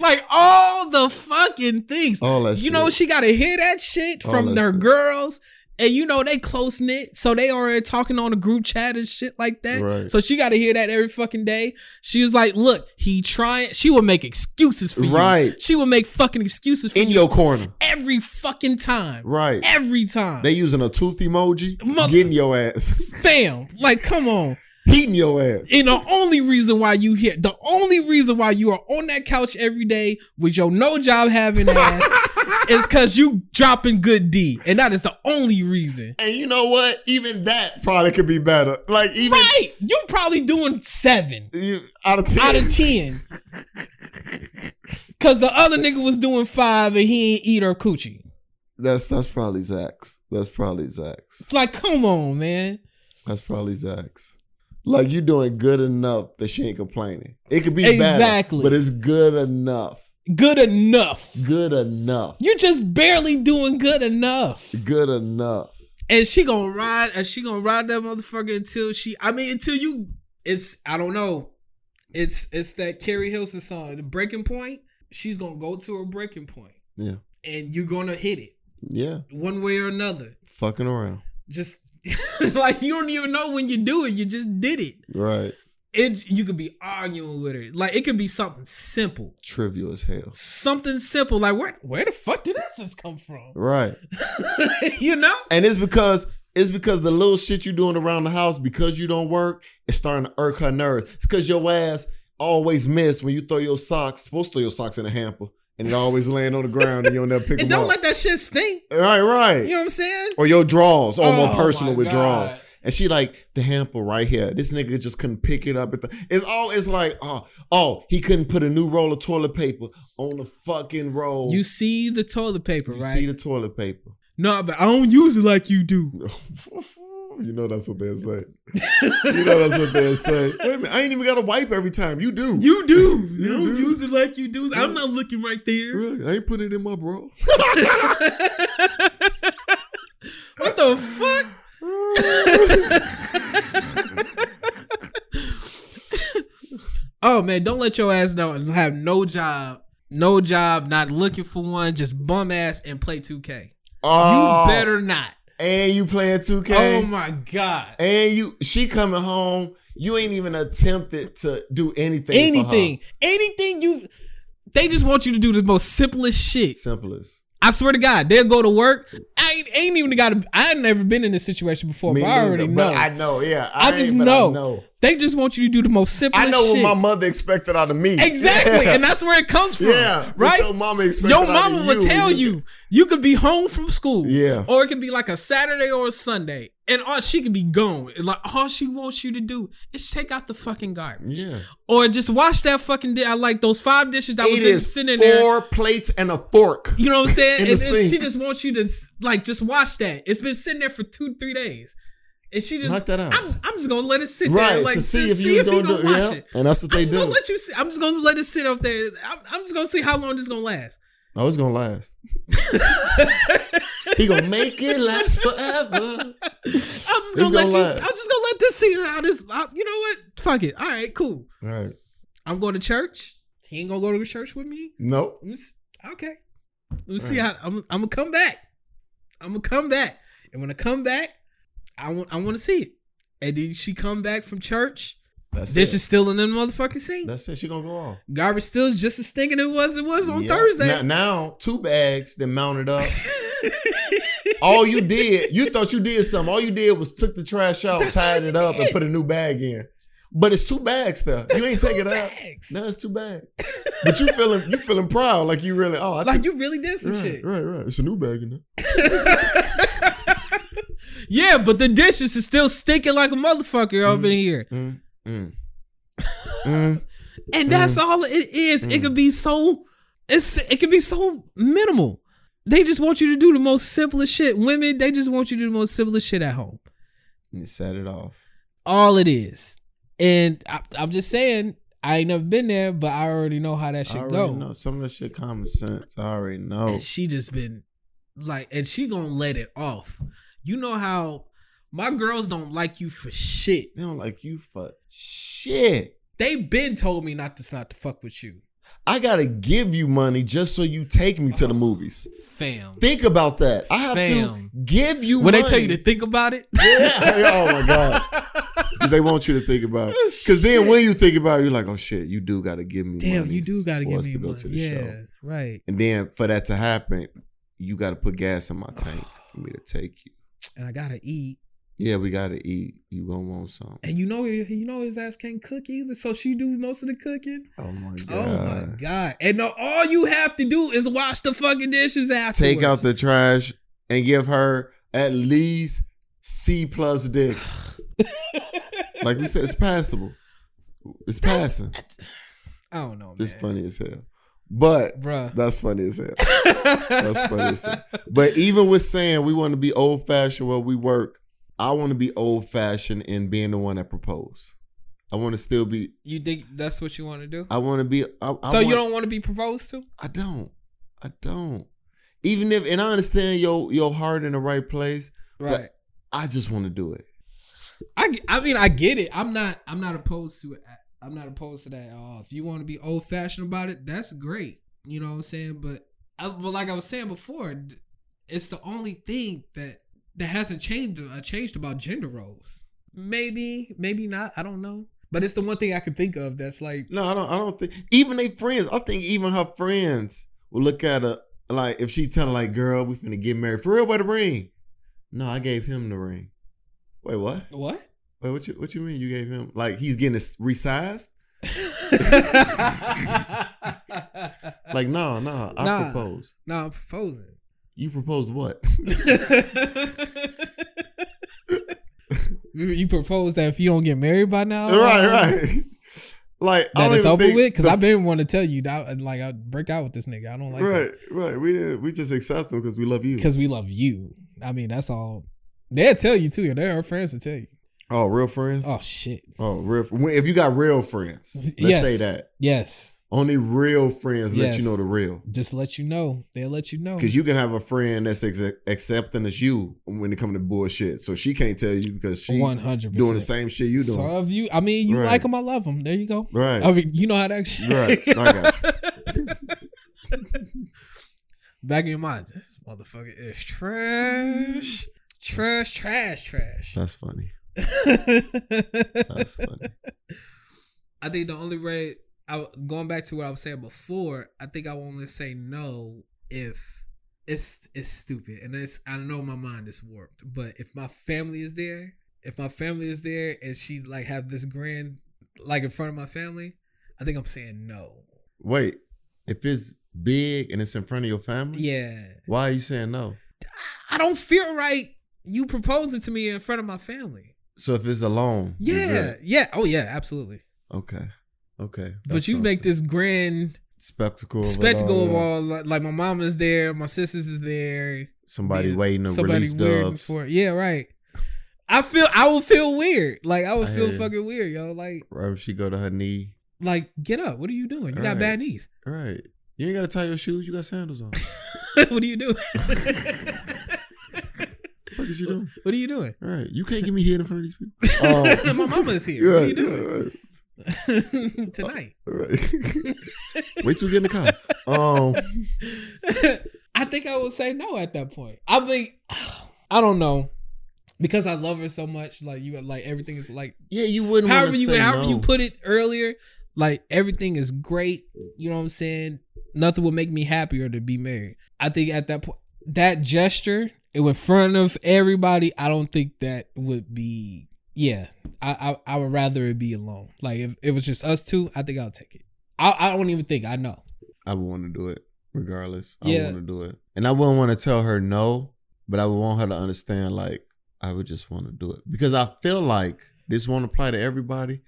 like all the fucking things. All that You know, she got to hear that shit All from their shit. girls. And you know they close knit, so they already talking on the group chat and shit like that. Right. So she got to hear that every fucking day. She was like, "Look, he trying." She would make excuses for you. Right. She would make fucking excuses for you. In you your corner. every fucking time. Right. Every time. They using a tooth emoji, Mother- getting your ass, [laughs] Fam, like, come on. Heating your ass. And the only reason why you here, the only reason why you are on that couch every day with your no job having ass [laughs] is because you dropping good D. And that is the only reason. And you know what? Even that probably could be better. Like even Right. You probably doing seven you, out of ten. out of ten. [laughs] Cause the other nigga was doing five and he ain't eat her coochie. That's that's probably Zach's. That's probably Zach's. It's like, come on, man. That's probably Zach's. Like you doing good enough that she ain't complaining. It could be bad, Exactly. but it's good enough. Good enough. Good enough. You're just barely doing good enough. Good enough. And she gonna ride and she gonna ride that motherfucker until she I mean until you it's I don't know. It's it's that Keri Hilson song, the breaking point. She's gonna go to her breaking point. Yeah. And you're gonna hit it. Yeah. One way or another. Fucking around. Just [laughs] like you don't even know when you do it, you just did it. Right. It you could be arguing with her. Like it could be something simple. Trivial as hell. Something simple. Like where where the fuck did this just come from? Right. [laughs] you know? And it's because it's because the little shit you're doing around the house because you don't work, it's starting to irk her nerves. It's because your ass always miss when you throw your socks. Supposed to throw your socks in a hamper, and it always laying on the ground, and you don't never pick up. And them don't up. let that shit stink. right, right. You know what I'm saying? or your drawers, or more Oh, personal my with God. And she like the hamper right here. This nigga just couldn't pick it up. At the, it's all. It's like oh oh he couldn't put a new roll of toilet paper on the fucking roll. You see the toilet paper, You right? see the toilet paper. no, but I don't use it like you do. [laughs] you know that's what they say. you know that's what they say. [laughs] Wait a minute, I ain't even got to wipe every time. You do. You do. [laughs] You, You don't do. use it like you do. I'm not looking right there. Really? I ain't putting it in my bro. [laughs] What the fuck? oh man, don't let your ass know and have no job, no job, not looking for one, just bum ass and play 2K. Oh, You better not. And you playing 2K. Oh my god. and you, she coming home. You ain't even attempted to do anything. Anything, anything you, they just want you to do the most simplest shit. Simplest. I swear to God, they'll go to work. I ain't, ain't even got to. I ain't never been in this situation before, Me but I already neither, know. But I know, yeah. I, just know. I know. They just want you to do the most simple. I know shit. what my mother expected out of me. Exactly, [laughs] Yeah. and that's where it comes from. Yeah, right. your mama expected Your mama would you. tell you you could be home from school, Yeah. or it could be like a Saturday or a Sunday, and all she could be gone. Like all she wants you to do is take out the fucking garbage, Yeah. or just wash that fucking dish. I like those five dishes that It was in, sitting there. four plates and a fork. You know what I'm saying? [laughs] in and she just wants you to like just wash that. It's been sitting there for two, three days. And she just Knock that out. I'm, I'm just gonna let it sit Right, there, like to see if you gonna gonna do- wash yeah, it. and that's what they I'm do. Gonna let you see. I'm just gonna let it sit up there. I'm, I'm just gonna see how long this is gonna last. Oh, it's gonna last. [laughs] he gonna make it last forever. I'm just gonna, let gonna you. I'm just gonna let this see how this. I, you know what? Fuck it. All right, cool. All right. I'm going to church. He ain't gonna go to church with me. Nope. Let me see. Okay. Let me see how I'm. I'm gonna come back. I'm gonna come back, and when I come back, I want. I want to see it. And then she come back from church. That's This it. is still in the motherfucking sink. That's it. She gonna go off. Garbage still is just as stinking it was. It was on Yeah. Thursday. Now, now, two bags, then mounted up. [laughs] All you did, you thought you did something. All you did was took the trash out, That's tied it up, and put a new bag in. But it's two bags there. you ain't take it out. No, it's two bags. [laughs] But you feeling you feeling proud, like you really. Oh, I like took, you really did some right, shit. right, right. It's a new bag in there. [laughs] Yeah, but the dishes is still stinking like a motherfucker up in here. Mm, mm. Mm. [laughs] And that's all it is. It could be so it's it could be so minimal. They just want you to do the most simplest shit. Women, they just want you to do the most simplest shit at home. And you set it off. All it is. And I, I'm just saying, I ain't never been there, but I already know how that I should already go. know some of that shit common sense. I already know. And she just been like, and she gonna let it off. You know how my girls don't like you for shit. They don't like you for shit. They've been told me not to not to fuck with you, I gotta give you money just so you take me to the movies. fam. Think about that. I have Fam. to give you When money. they tell you to think about it, [laughs] yeah. Oh my god. they want you to think about it. Because then when you think about it, you're like, oh shit, you do gotta give me damn, money you do gotta give us me to go money. to the yeah, show. right. And then for that to happen, you gotta put gas in my tank [sighs] for me to take you. And I gotta eat. Yeah, we gotta eat. You gonna want something. And you know, you know his ass can't cook either, so she do most of the cooking. Oh my god. Oh my god! And no, all you have to do is wash the fucking dishes after. Take out the trash and give her at least C plus dick. [laughs] like we said, it's passable. It's passing. I don't know, man. It's funny as hell. But bruh. that's funny as hell. [laughs] That's funny as hell. But even with saying we want to be old fashioned where we work, I want to be old fashioned in being the one that proposed. I want to still be. You think that's what you want to do? I want to be. I, I so you don't want to be proposed to? I don't. I don't. Even if, and I understand your your heart in the right place. Right. I just want to do it. I, I mean I get it. I'm not I'm not opposed to it. I'm not opposed to that. Oh, if you want to be old fashioned about it, that's great. You know what I'm saying? But I, but like I was saying before, it's the only thing that that hasn't changed uh, changed about gender roles. Maybe maybe not. I don't know. But it's the one thing I can think of that's like No, I don't. I don't think even they friends. I think even her friends will look at her like if she tell her like, "Girl, we finna get married for real." Where the ring? No, I gave him the ring. Wait, what? what? Wait, what you what you mean? You gave him like he's getting resized? [laughs] Like, no, no, I Nah. proposed. no, I'm proposing. You proposed what? [laughs] you proposed that if you don't get married by now, right, right. Um, like I that it's over think with because I've been wanting to tell you that like I break out with this nigga. I don't like right, right. We didn't. We just accept them because we love you. because we love you. I mean that's all. They'll tell you too. They're our friends to tell you. Oh, real friends. Oh shit. Oh, real. If you got real friends, let's Yes. say that. Yes. Only real friends let you know the real. Just let you know. They'll let you know. Because you can have a friend that's ex- accepting as you when it comes to bullshit. So she can't tell you because she doing the same shit you doing. So if you, I mean, you Right. like them, I love them. There you go. Right. I mean, you know how that shit. Right. I got [laughs] Back in your mind, this motherfucker is trash, trash, trash, trash. That's funny. [laughs] That's funny. I think the only way I going back to what I was saying before, I think I will only say no if it's it's stupid and it's I know my mind is warped, but if my family is there, if my family is there and she like have this grand like in front of my family, I think I'm saying no. Wait, if it's big and it's in front of your family, Yeah. why are you saying no? I don't feel right you proposing to me in front of my family. So if it's alone, Yeah. Yeah. Oh yeah, absolutely. Okay. Okay. But you make this grand spectacle of spectacle all, of all like, like my mom is there, my sisters is there, somebody Yeah, waiting to somebody release weird dubs. before. Yeah, right. I feel I would feel weird. Like I would feel fucking weird, yo. Like Right she go to her knee. like get up. What are you doing? You got Right. bad knees. Right. You ain't gotta tie your shoes. You got sandals on. [laughs] what are you doing? what is you doing? what are you doing? All right. You can't get me here in front of these people. [laughs] Oh. my mama is here. What are you doing Right, [laughs] tonight? right, right. [laughs] Wait till we get in the car. Um. [laughs] I think I would say no at that point. I think I don't know because I love her so much. Like you, like everything is like Yeah, you wouldn't. however you say however no. you put it earlier. Like everything is great. You know what I'm saying? Nothing would make me happier to be married. I think at that point, that gesture, it in front of everybody. I don't think that would be. Yeah, I I, I would rather it be alone. Like if it was just us two, I think I'll take it. I I don't even think I know. I would want to do it regardless. I Yeah. want to do it, and I wouldn't want to tell her no, but I would want her to understand. Like I would just want to do it because I feel like this won't apply to everybody,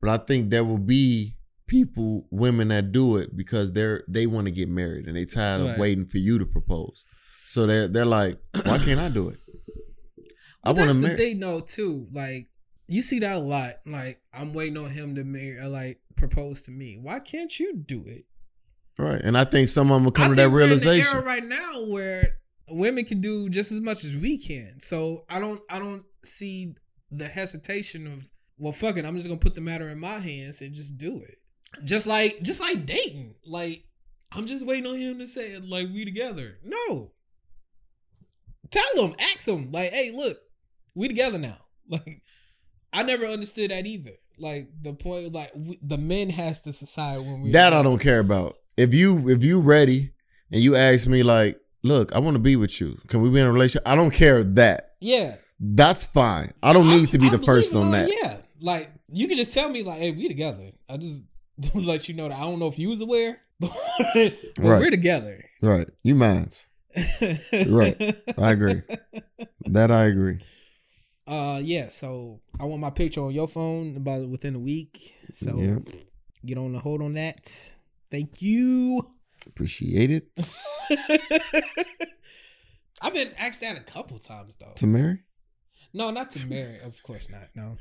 but I think there will be people, women that do it because they're they want to get married and they tired Right. of waiting for you to propose. So they're they're like, why can't I do it? I want that's to marry. thing though too. Like you see that a lot. Like I'm waiting on him to marry or like propose to me. Why can't you do it? Right, and I think some of them will come to that think we're in the realization. right now where women can do just as much as we can. So I don't I don't see the hesitation of well fuck it, I'm just gonna put the matter in my hands and just do it. Just like just like dating. Like I'm just waiting on him to say it like we together. No. Tell him, ask him, like, hey, look, we together now. [laughs] Like, I never understood that either. Like the point, like we, the men has to decide when we That I don't care about. If you if you ready and you ask me like, look, I want to be with you. Can we be in a relationship? I don't care that. Yeah, That's fine. I don't need to be I- I the first on that. Yeah, like you can just tell me like, hey, we together. I just [laughs] let you know that I don't know if you was aware, [laughs] but, but Right. we're together. Right. You minds. Right. I agree. That I agree. Uh, yeah. So I want my picture on your phone about within a week. So Yeah. get on the hold on that. Thank you. Appreciate it. [laughs] I've been asked that a couple times though. To marry? No, not to marry. Of course not. No,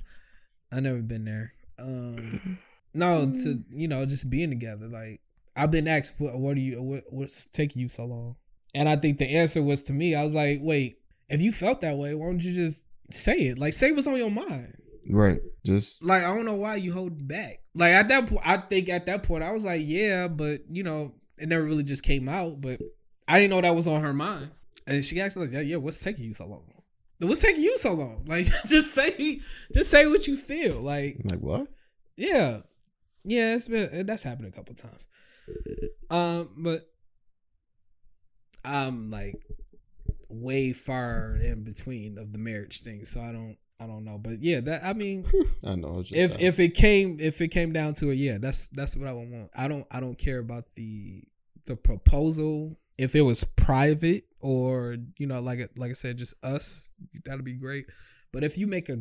I never been there. Um, [clears throat] no, to you know, just being together. Like I've been asked, what, what are you? What, what's taking you so long? And I think the answer was to me. I was like, wait, if you felt that way, why don't you just say it? Like, say what's on your mind. Right. Just Like, I don't know why you hold back. Like at that point, I think at that point, I was like, yeah, but you know, it never really just came out. But I didn't know that was on her mind. And she actually like, yeah, yeah, what's taking you so long? What's taking you so long? Like, [laughs] just say, just say what you feel. Like, like what? yeah, yeah, it's been that's happened a couple times. Um, but I'm like way far in between of the marriage thing, so I don't, I don't know. But yeah, that I mean, I know. Just if asking. if it came if it came down to it, yeah, that's that's what I would want. I don't I don't care about the the proposal. If it was private or you know like it- like I said, just us, that'd be great. But if you make a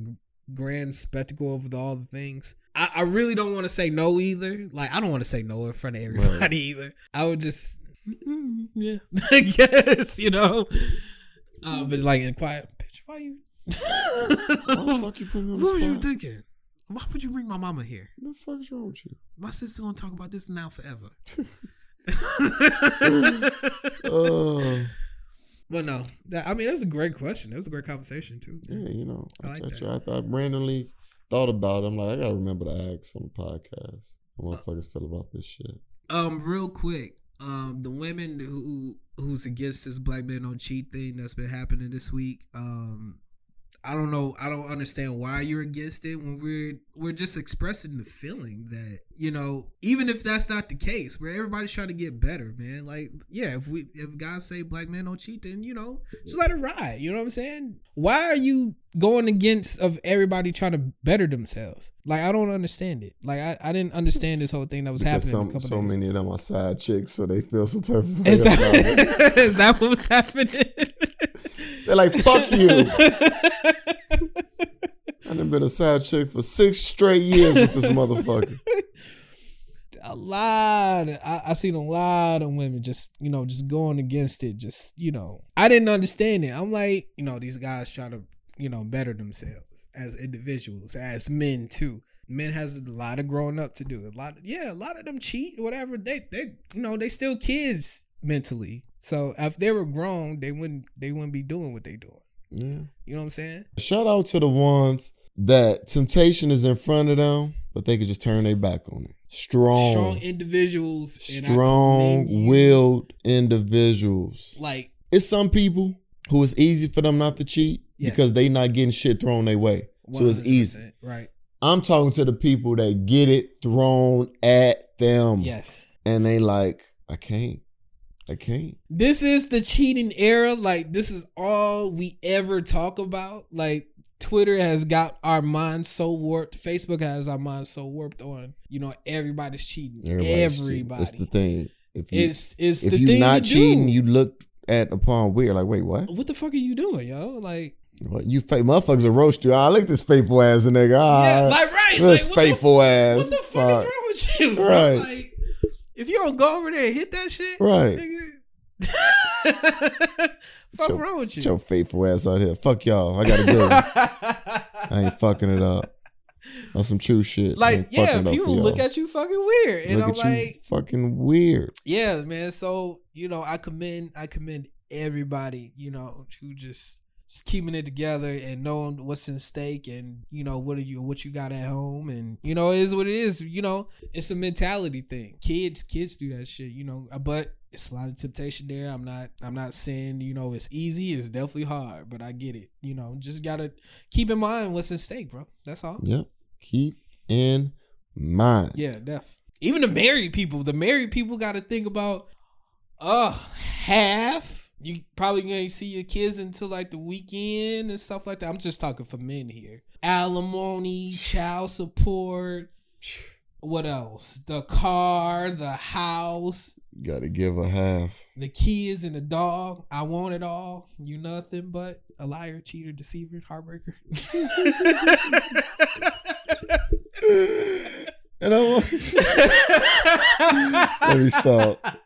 grand spectacle of the, all the things, I, I really don't want to say no either. Like I don't want to say no in front of everybody [laughs] either. I would just [laughs] yeah, I guess you know. Uh, but like in quiet, bitch, why you? [laughs] Why the fuck you put me on the What was you spot? thinking? Why would you bring my mama here? What the fuck is wrong with you? My sister gonna talk about this now forever. [laughs] [laughs] Uh, but no, that, I mean that's a great question. That was a great conversation too. yeah, you know, I I, like I, that. I, I randomly thought about it. I'm like, I gotta remember to ask on the podcast. How motherfuckers feel about this shit. Um, real quick, um, the women who who's against this black men don't cheat thing that's been happening this week. Um, I don't know. I don't understand why you're against it when we're we're just expressing the feeling that you know, even if that's not the case, where everybody's trying to get better, man. Like, yeah, if we if guys say black men don't cheat, then you know, just let it ride. You know what I'm saying? Why are you going against of everybody trying to better themselves? Like, I don't understand it. Like, I, I didn't understand this whole thing that was Because happening. some so many of them are side chicks, so they feel some type of Is that, [laughs] is that what was happening? They're like, fuck you. [laughs] I done been a side chick for six straight years with this motherfucker. [laughs] a lot. Of, I, I seen a lot of women just, you know, just going against it. Just, you know, I didn't understand it. I'm like, you know, these guys try to, you know, better themselves as individuals, as men too. Men has a lot of growing up to do. A lot, of, yeah, a lot of them cheat, whatever. They, they, you know, they still kids mentally. So if they were grown, they wouldn't, they wouldn't be doing what they doing. Yeah. You know what I'm saying? Shout out to the ones that temptation is in front of them, but they could just turn their back on it. Strong, Strong individuals, and I commend strong willed individuals. Like It's some people who it's easy for them not to cheat because they not getting shit thrown their way. So it's easy. right? I'm talking to the people that get it thrown at them. Yes. And they like, I can't. I can't. This is the cheating era. Like this is all we ever talk about. Like Twitter has got our minds so warped. Facebook has our minds so warped on. You know, everybody's cheating. Everybody's cheating. Everybody. It's the thing. If you It's it's if the you thing not to cheating, do. you look at upon weird. Like, wait, what? what the fuck are you doing, yo? Like, What? You fake motherfuckers will roast you. Ah, look at this faithful ass nigga. Ah, yeah, like right. this like, what the- faithful ass. What the fuck, is wrong with you? bro? [laughs] Right. Like, if you don't go over there and hit that shit, Right. nigga, [laughs] fuck Your- wrong with you? Your faithful ass out here. Fuck y'all. I got a good one. [laughs] I ain't fucking it up. On some true shit. Like, yeah, fucking it up people look at you fucking weird, and Look I'm at you like, fucking weird. yeah, man. So you know, I commend, I commend everybody, you know, who just just keeping it together and knowing what's in stake and you know what are you what you got at home and you know it is what it is you know it's a mentality thing kids kids do that shit you know uh, but it's a lot of temptation there i'm not i'm not saying you know it's easy it's definitely hard but i get it you know just gotta keep in mind what's in stake bro that's all Yep. Keep in mind. yeah, def. Even the married people, the married people got to think about, uh, half. You probably gonna see your kids until like the weekend and stuff like that. I'm just talking for men here. Alimony, child support. What else? The car, the house, You gotta give a half. the kids, and the dog. I want it all. You nothing but a liar, cheater, deceiver, heartbreaker. [laughs] And I want [laughs] Let me stop. [laughs]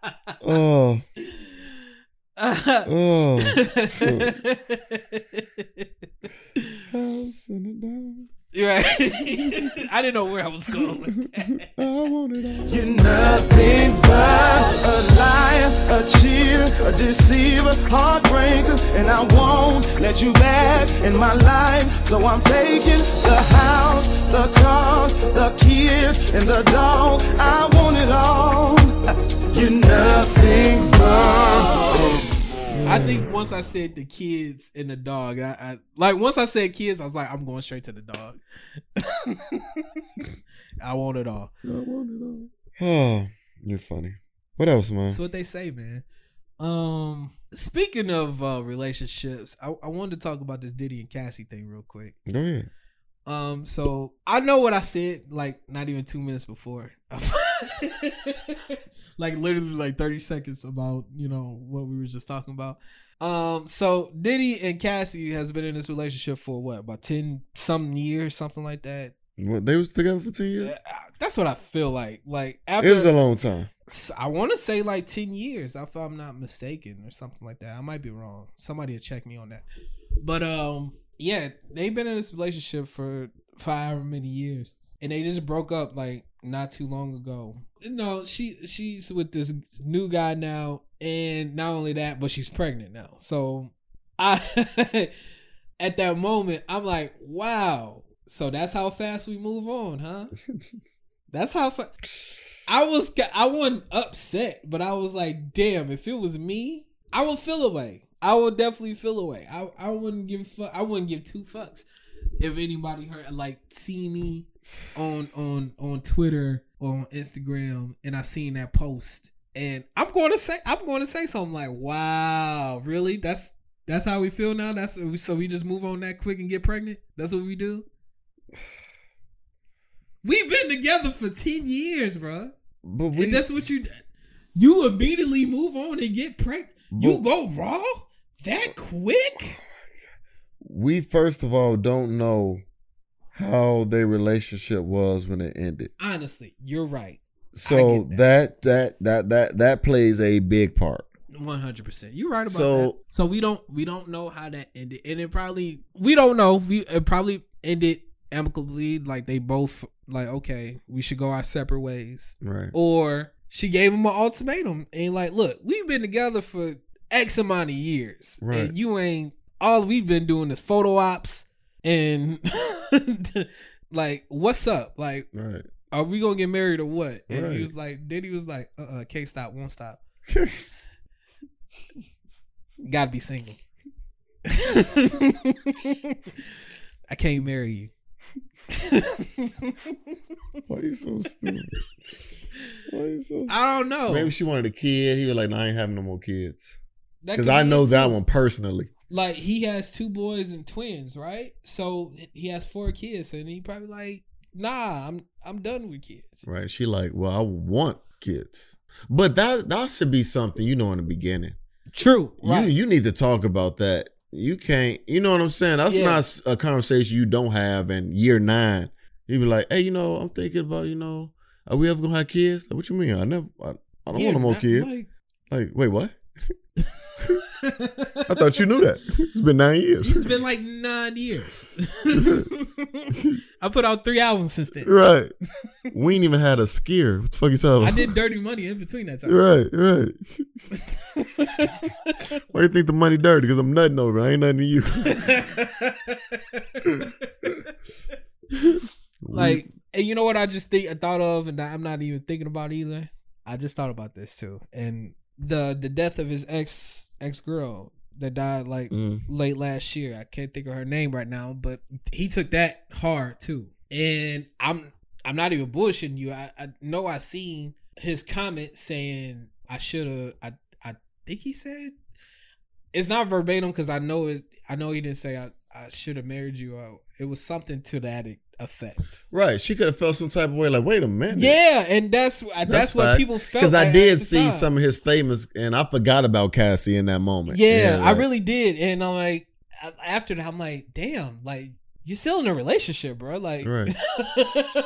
Oh, oh. [laughs] Right. I didn't know where I was going with that. I want it all. You're nothing but a liar, a cheater, a deceiver, heartbreaker, and I won't let you back in my life. So I'm taking the house, the cars, the kids, and the dog. I want it all. You're nothing but. I think once I said the kids and the dog, I, I like once I said kids, I was like, I'm going straight to the dog. [laughs] I want it all. I want it all. Oh, you're funny. What else, man? That's what they say, man. Um, speaking of uh, relationships, I, I wanted to talk about this Diddy and Cassie thing real quick. Go ahead. Um, so I know what I said like not even two minutes before. [laughs] [laughs] like literally like 30 seconds about, you know, what we were just talking about. Um, so Diddy and Cassie has been in this relationship for what, about 10 some years, something like that. What, they was together for ten years. Uh, That's what I feel like. Like after It was a long time. I want to say like 10 years, if I'm not mistaken, or something like that. I might be wrong. Somebody will check me on that. But um, yeah, they've been in this relationship for for however many years, and they just broke up like not too long ago. No, she she's with this new guy now, and not only that, but she's pregnant now. So I [laughs] at that moment, I'm like, wow. So that's how fast we move on, huh? That's how fa- I was. I wasn't upset, but I was like, damn. If it was me, I would feel away. I would definitely feel away. I I wouldn't give fu- I wouldn't give two fucks if anybody heard like see me on on on Twitter or on Instagram and I seen that post and I'm going to say I'm going to say something like, wow, really? That's that's how we feel now. That's so we just move on that quick and get pregnant. That's what we do. [sighs] We've been together for ten years, bro. But we, And that's what you you immediately move on and get pregnant. You go raw that quick? we first of all don't know how their relationship was when it ended. Honestly, you're right. So get that. that that that that plays a big part. One hundred percent. You're right about So- that. So we don't we don't know how that ended, and it probably we don't know. We it probably ended amicably, like they both like okay, we should go our separate ways, Right. or she gave him an ultimatum and like, look, we've been together for X amount of years, Right. and you ain't all we've been doing is photo ops and [laughs] like, what's up, like. Right. Are we gonna get married or what? And Right. he was like, then he was like, uh, uh can't stop, won't stop. [laughs] Gotta be single. [laughs] I can't marry you. Why you so stupid? Why you so stupid? I don't know. Maybe she wanted a kid. He was like, "No, I ain't having no more kids." Because I know that one personally. Like he has two boys and twins, right? So he has four kids, and he probably like, nah, I'm I'm done with kids. Right. She like, well, I want kids. But that that should be something you know in the beginning. True, right? You you need to talk about that. You can't. You know what I'm saying? That's Yeah. not a conversation you don't have in year nine. You be like, hey, you know, I'm thinking about, you know, are we ever gonna have kids? Like, what you mean? I never. I, I don't Yeah, want no more kids. like- Like, wait, what? I thought you knew that. It's been nine years. It's been like nine years. [laughs] I put out three albums since then. right. We ain't even had a skier. What the fuck you talking I did Dirty Money in between that time. Right, right. [laughs] Why you think the money dirty? Because I'm nothing over. I ain't nothing to you. [laughs] like, and you know what I just think I thought of, and I'm not even thinking about either. I just thought about this too, and the the death of his ex ex girl that died like Mm. late last year. I can't think of her name right now, but he took that hard too. And I'm I'm not even bullshitting you. I, I know I seen his comment saying I should have. I I think he said it's not verbatim because I know it. I know he didn't say I I should have married you. Or it was something to that effect. Right. She could have felt some type of way. Like, wait a minute. Yeah, and that's that's, what people felt. Because I at- at did the see time. some of his statements, and I forgot about Cassie in that moment. Yeah, I like- really did, and I'm like, after that, I'm like, damn, like you're still in a relationship, bro. Like, Right.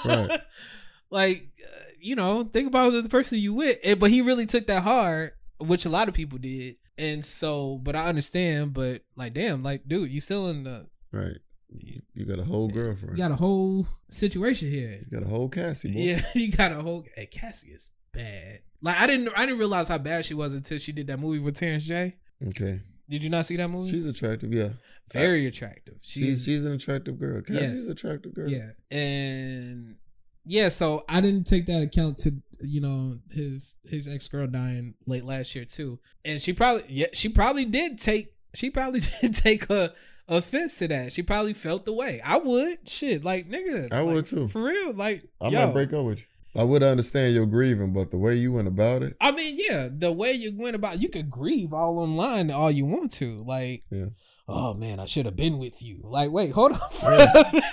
Right. [laughs] like uh, you know, think about the person you with. And, but he really took that hard, which a lot of people did, and so, but I understand. But like, damn, like, dude, you still in the Right. You, you got a whole girlfriend. You got a whole situation here. You got a whole Cassie. Boy. Yeah, [laughs] you got a whole. Hey, Cassie is bad. Like I didn't, I didn't realize how bad she was until she did that movie with Terrence J. Okay. Did you not see that movie? She's attractive. Yeah. very attractive. She's She's she's an attractive girl. Cassie's Yes. an attractive girl. yeah, and yeah. So I didn't take that account to you know his his ex girl dying late last year too, and she probably yeah she probably did take she probably [laughs] did take a offense to that. She probably felt the way. I would shit like nigga. I would too. for real. Like I yo, might break up with you. I would understand your grieving, but the way you went about it, I mean, yeah, the way you went about, you could grieve all online all you want to. Like, Yeah. oh man, I should have been with you. Like, wait, hold on. [laughs]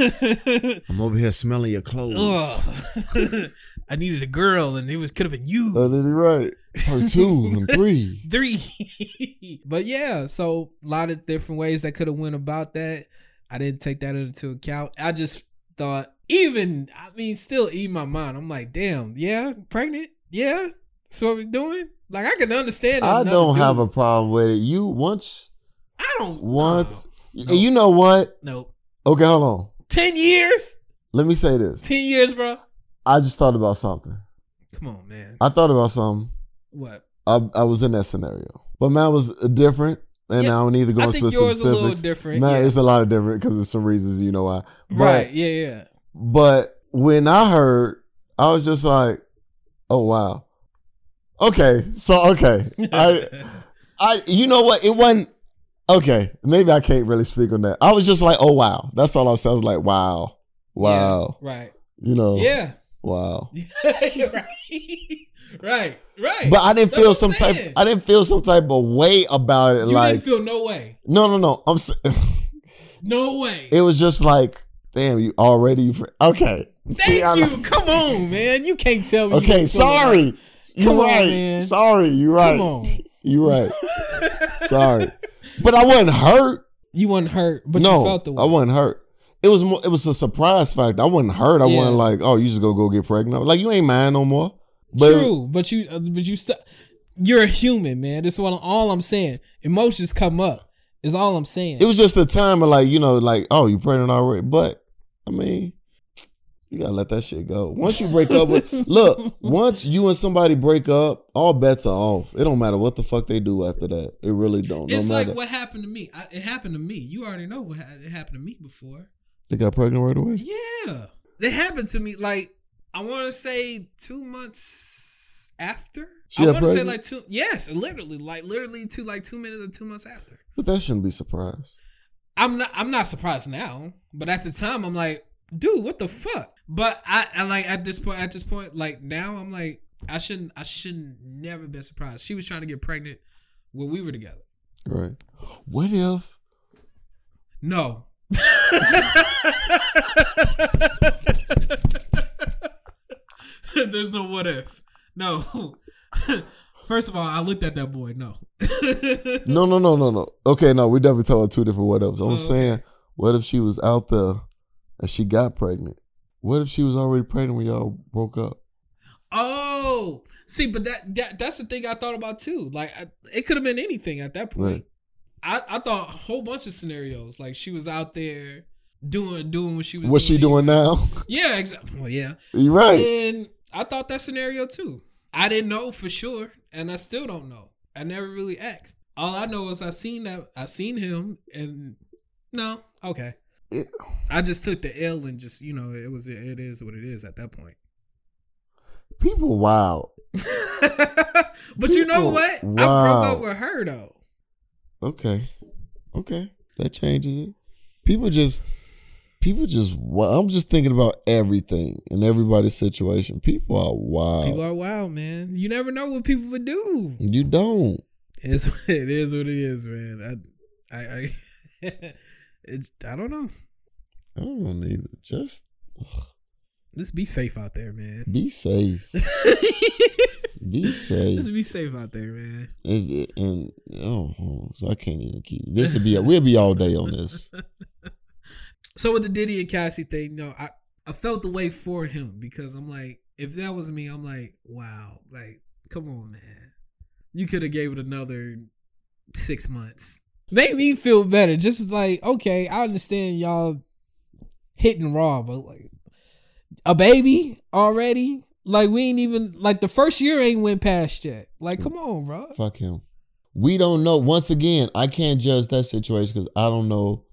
[laughs] I'm over here smelling your clothes. [laughs] I needed a girl, and it was could have been you. Did he right? Part two and [laughs] three. Three, but yeah, so a lot of different ways that could have went about that. I didn't take that into account. I just thought, even I mean, still in my mind, I'm like, damn, yeah, pregnant, yeah. So what we're doing. Like I can understand. I don't have a problem with it. You once, I don't. once, and you know what? no. Okay, hold on. Ten years. Let me say this. Ten years, bro. I just thought about something. Come on, man. I thought about something. What? I, I was in that scenario, but man was different, and Yeah, I don't need to go I into think yours a little specifics. different. Man, yeah. it's a lot of different because there's some reasons you know why. But, right. Yeah. Yeah. But when I heard, I was just like, "Oh wow, okay." So okay, I, [laughs] I, you know what? It wasn't okay. Maybe I can't really speak on that. I was just like, "Oh wow," that's all I was. I was like, "Wow, wow," Yeah, right. you know, Yeah. Wow. right. [laughs] right. Right. But I didn't That's feel some I'm type. I didn't feel some type of way about it. you like, didn't feel no way. no, no, no. I'm. [laughs] No way. It was just like, damn, you already. You okay. Thank I- you. Come on, man. You can't tell me. Okay, feel sorry. You're on, right. man. Sorry, you're right. Come on. You're right. [laughs] sorry, but I wasn't hurt. You weren't hurt, but no, you felt the way. I wasn't hurt. It was more. It was a surprise factor. I wasn't hurt. I Yeah. wasn't like, oh, you just go go get pregnant. Like you ain't mine no more. But True, but you, uh, but you, st- you're a human, man. That's what all I'm saying. Emotions come up. Is all I'm saying. it was just a time of like, you know, like, oh, you pregnant already. But I mean, you gotta let that shit go. Once you break up with, [laughs] look, once you and somebody break up, all bets are off. It don't matter what the fuck they do after that. It really don't. No it's matter. like what happened to me. I, it happened to me. You already know what ha- it happened to me before. They got pregnant right away. Yeah, it happened to me. Like I want to say two months after. She I want to say like two. Yes, literally, like literally two, like two minutes or two months after. But that shouldn't be surprised. I'm not. I'm not surprised now, but at the time, I'm like, dude, what the fuck? But I, I like at this point. At this point, like now, I'm like, I shouldn't. I shouldn't never been surprised. She was trying to get pregnant when we were together. Right. What if No. [laughs] There's no what if. No. [laughs] First of all, I looked at that boy. No. [laughs] No, no, no, no, no. Okay, no, we definitely talking about two different what ifs. I'm Oh, okay. saying, what if she was out there and she got pregnant? What if she was already pregnant when y'all broke up? oh, see, but that, that that's the thing I thought about too. Like, I, it could have been anything at that point. Right. I, I thought a whole bunch of scenarios. Like she was out there doing doing what she was. What's she doing now? [laughs] Yeah, exactly. Well, yeah. you're right. And I thought that scenario too. I didn't know for sure, and I still don't know. I never really asked. All I know is I seen that I seen him, and no, okay. It- I just took the L and just you know it was it is what it is at that point. People wow. [laughs] but you know People- what? I broke up with her though. Okay. Okay. That changes it. People just people just I'm just thinking about everything and everybody's situation. People are wild. People are wild, man. You never know what people would do. you don't. It's [laughs] it is what it is, man. I I, I [laughs] it's I don't know. I don't know either. Just Just be safe out there, man. be safe. [laughs] be safe. Just be safe out there, man. And, and oh, so I can't even keep this. Will be we'll be all day on this. [laughs] So with the Diddy and Cassie thing, no, I I felt the way for him because I'm like, if that was me, I'm like, wow, like, come on, man, you could have gave it another six months. Made me feel better. Just like, okay, I understand y'all hitting raw, but like a baby already? Like we ain't even like the first year ain't went past yet. Like, come on, bro. Fuck him. We don't know. Once again, I can't judge that situation because I don't know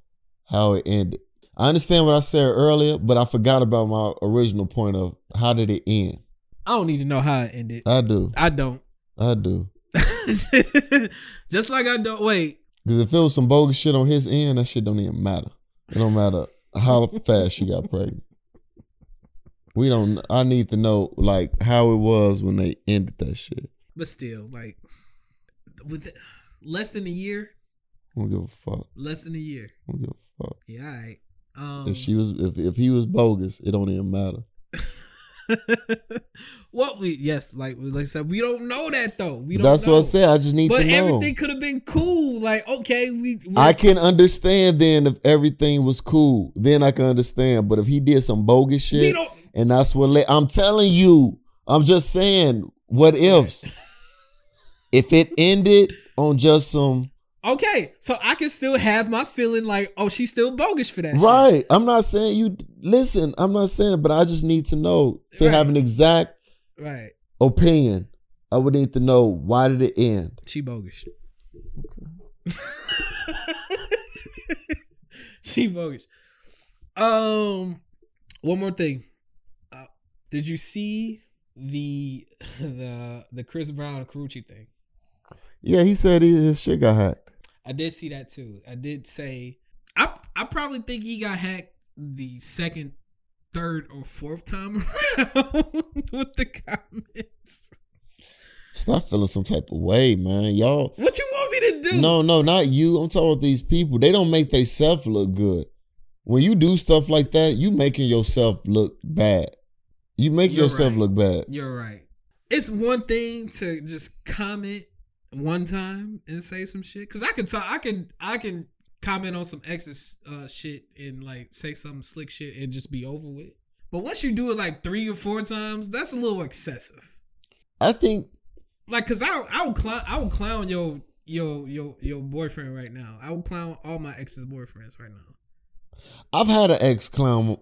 how it ended. I understand what I said earlier, but I forgot about my original point of how did it end. I don't need to know how it ended. I do. I don't. I do. [laughs] Just like I don't wait. Because if it was some bogus shit on his end, that shit don't even matter. It don't matter how fast she got pregnant. We don't. I need to know like how it was when they ended that shit. But still, like with less than a year, I don't give a fuck. less than a year. I don't give a fuck. Yeah, right. Um, If she was, if if he was bogus, it don't even matter. [laughs] what we yes, like like I said, we don't know that though. We don't. That's know. what I said. I just need But to know. But everything could have been cool. Like okay, we. we I can understand then if everything was cool, then I can understand. But if he did some bogus we shit, don't. And that's what I'm telling you, I'm just saying, what ifs? [laughs] if it ended on just some Okay, so I can still have my feeling like, oh, she's still bogus for that. shit. right, I'm not saying you listen. I'm not saying, but I just need to know to Right. have an exact Right. opinion. I would need to know why did it end. She bogus. [laughs] [laughs] she bogus. Um, one more thing. Did you see the [laughs] the the Chris Brown Karrueche thing? Yeah, he said he, his shit got hacked. I did see that too. I did say I I probably think he got hacked the second, third, or fourth time [laughs] around with the comments. Stop feeling some type of way, man. Y'all What you want me to do? No, no, not you. I'm talking about these people. They don't make themselves look good. When you do stuff like that, you making yourself look bad. You make You're yourself right. look bad. You're right. It's one thing to just comment one time and say some shit. Cause I can talk. I can. I can comment on some ex's uh, shit and like say some slick shit and just be over with. But once you do it like three or four times, that's a little excessive. I think Like, cause I I would clown I would clown your your your your boyfriend right now. I would clown all my ex's boyfriends right now. I've had an ex clown.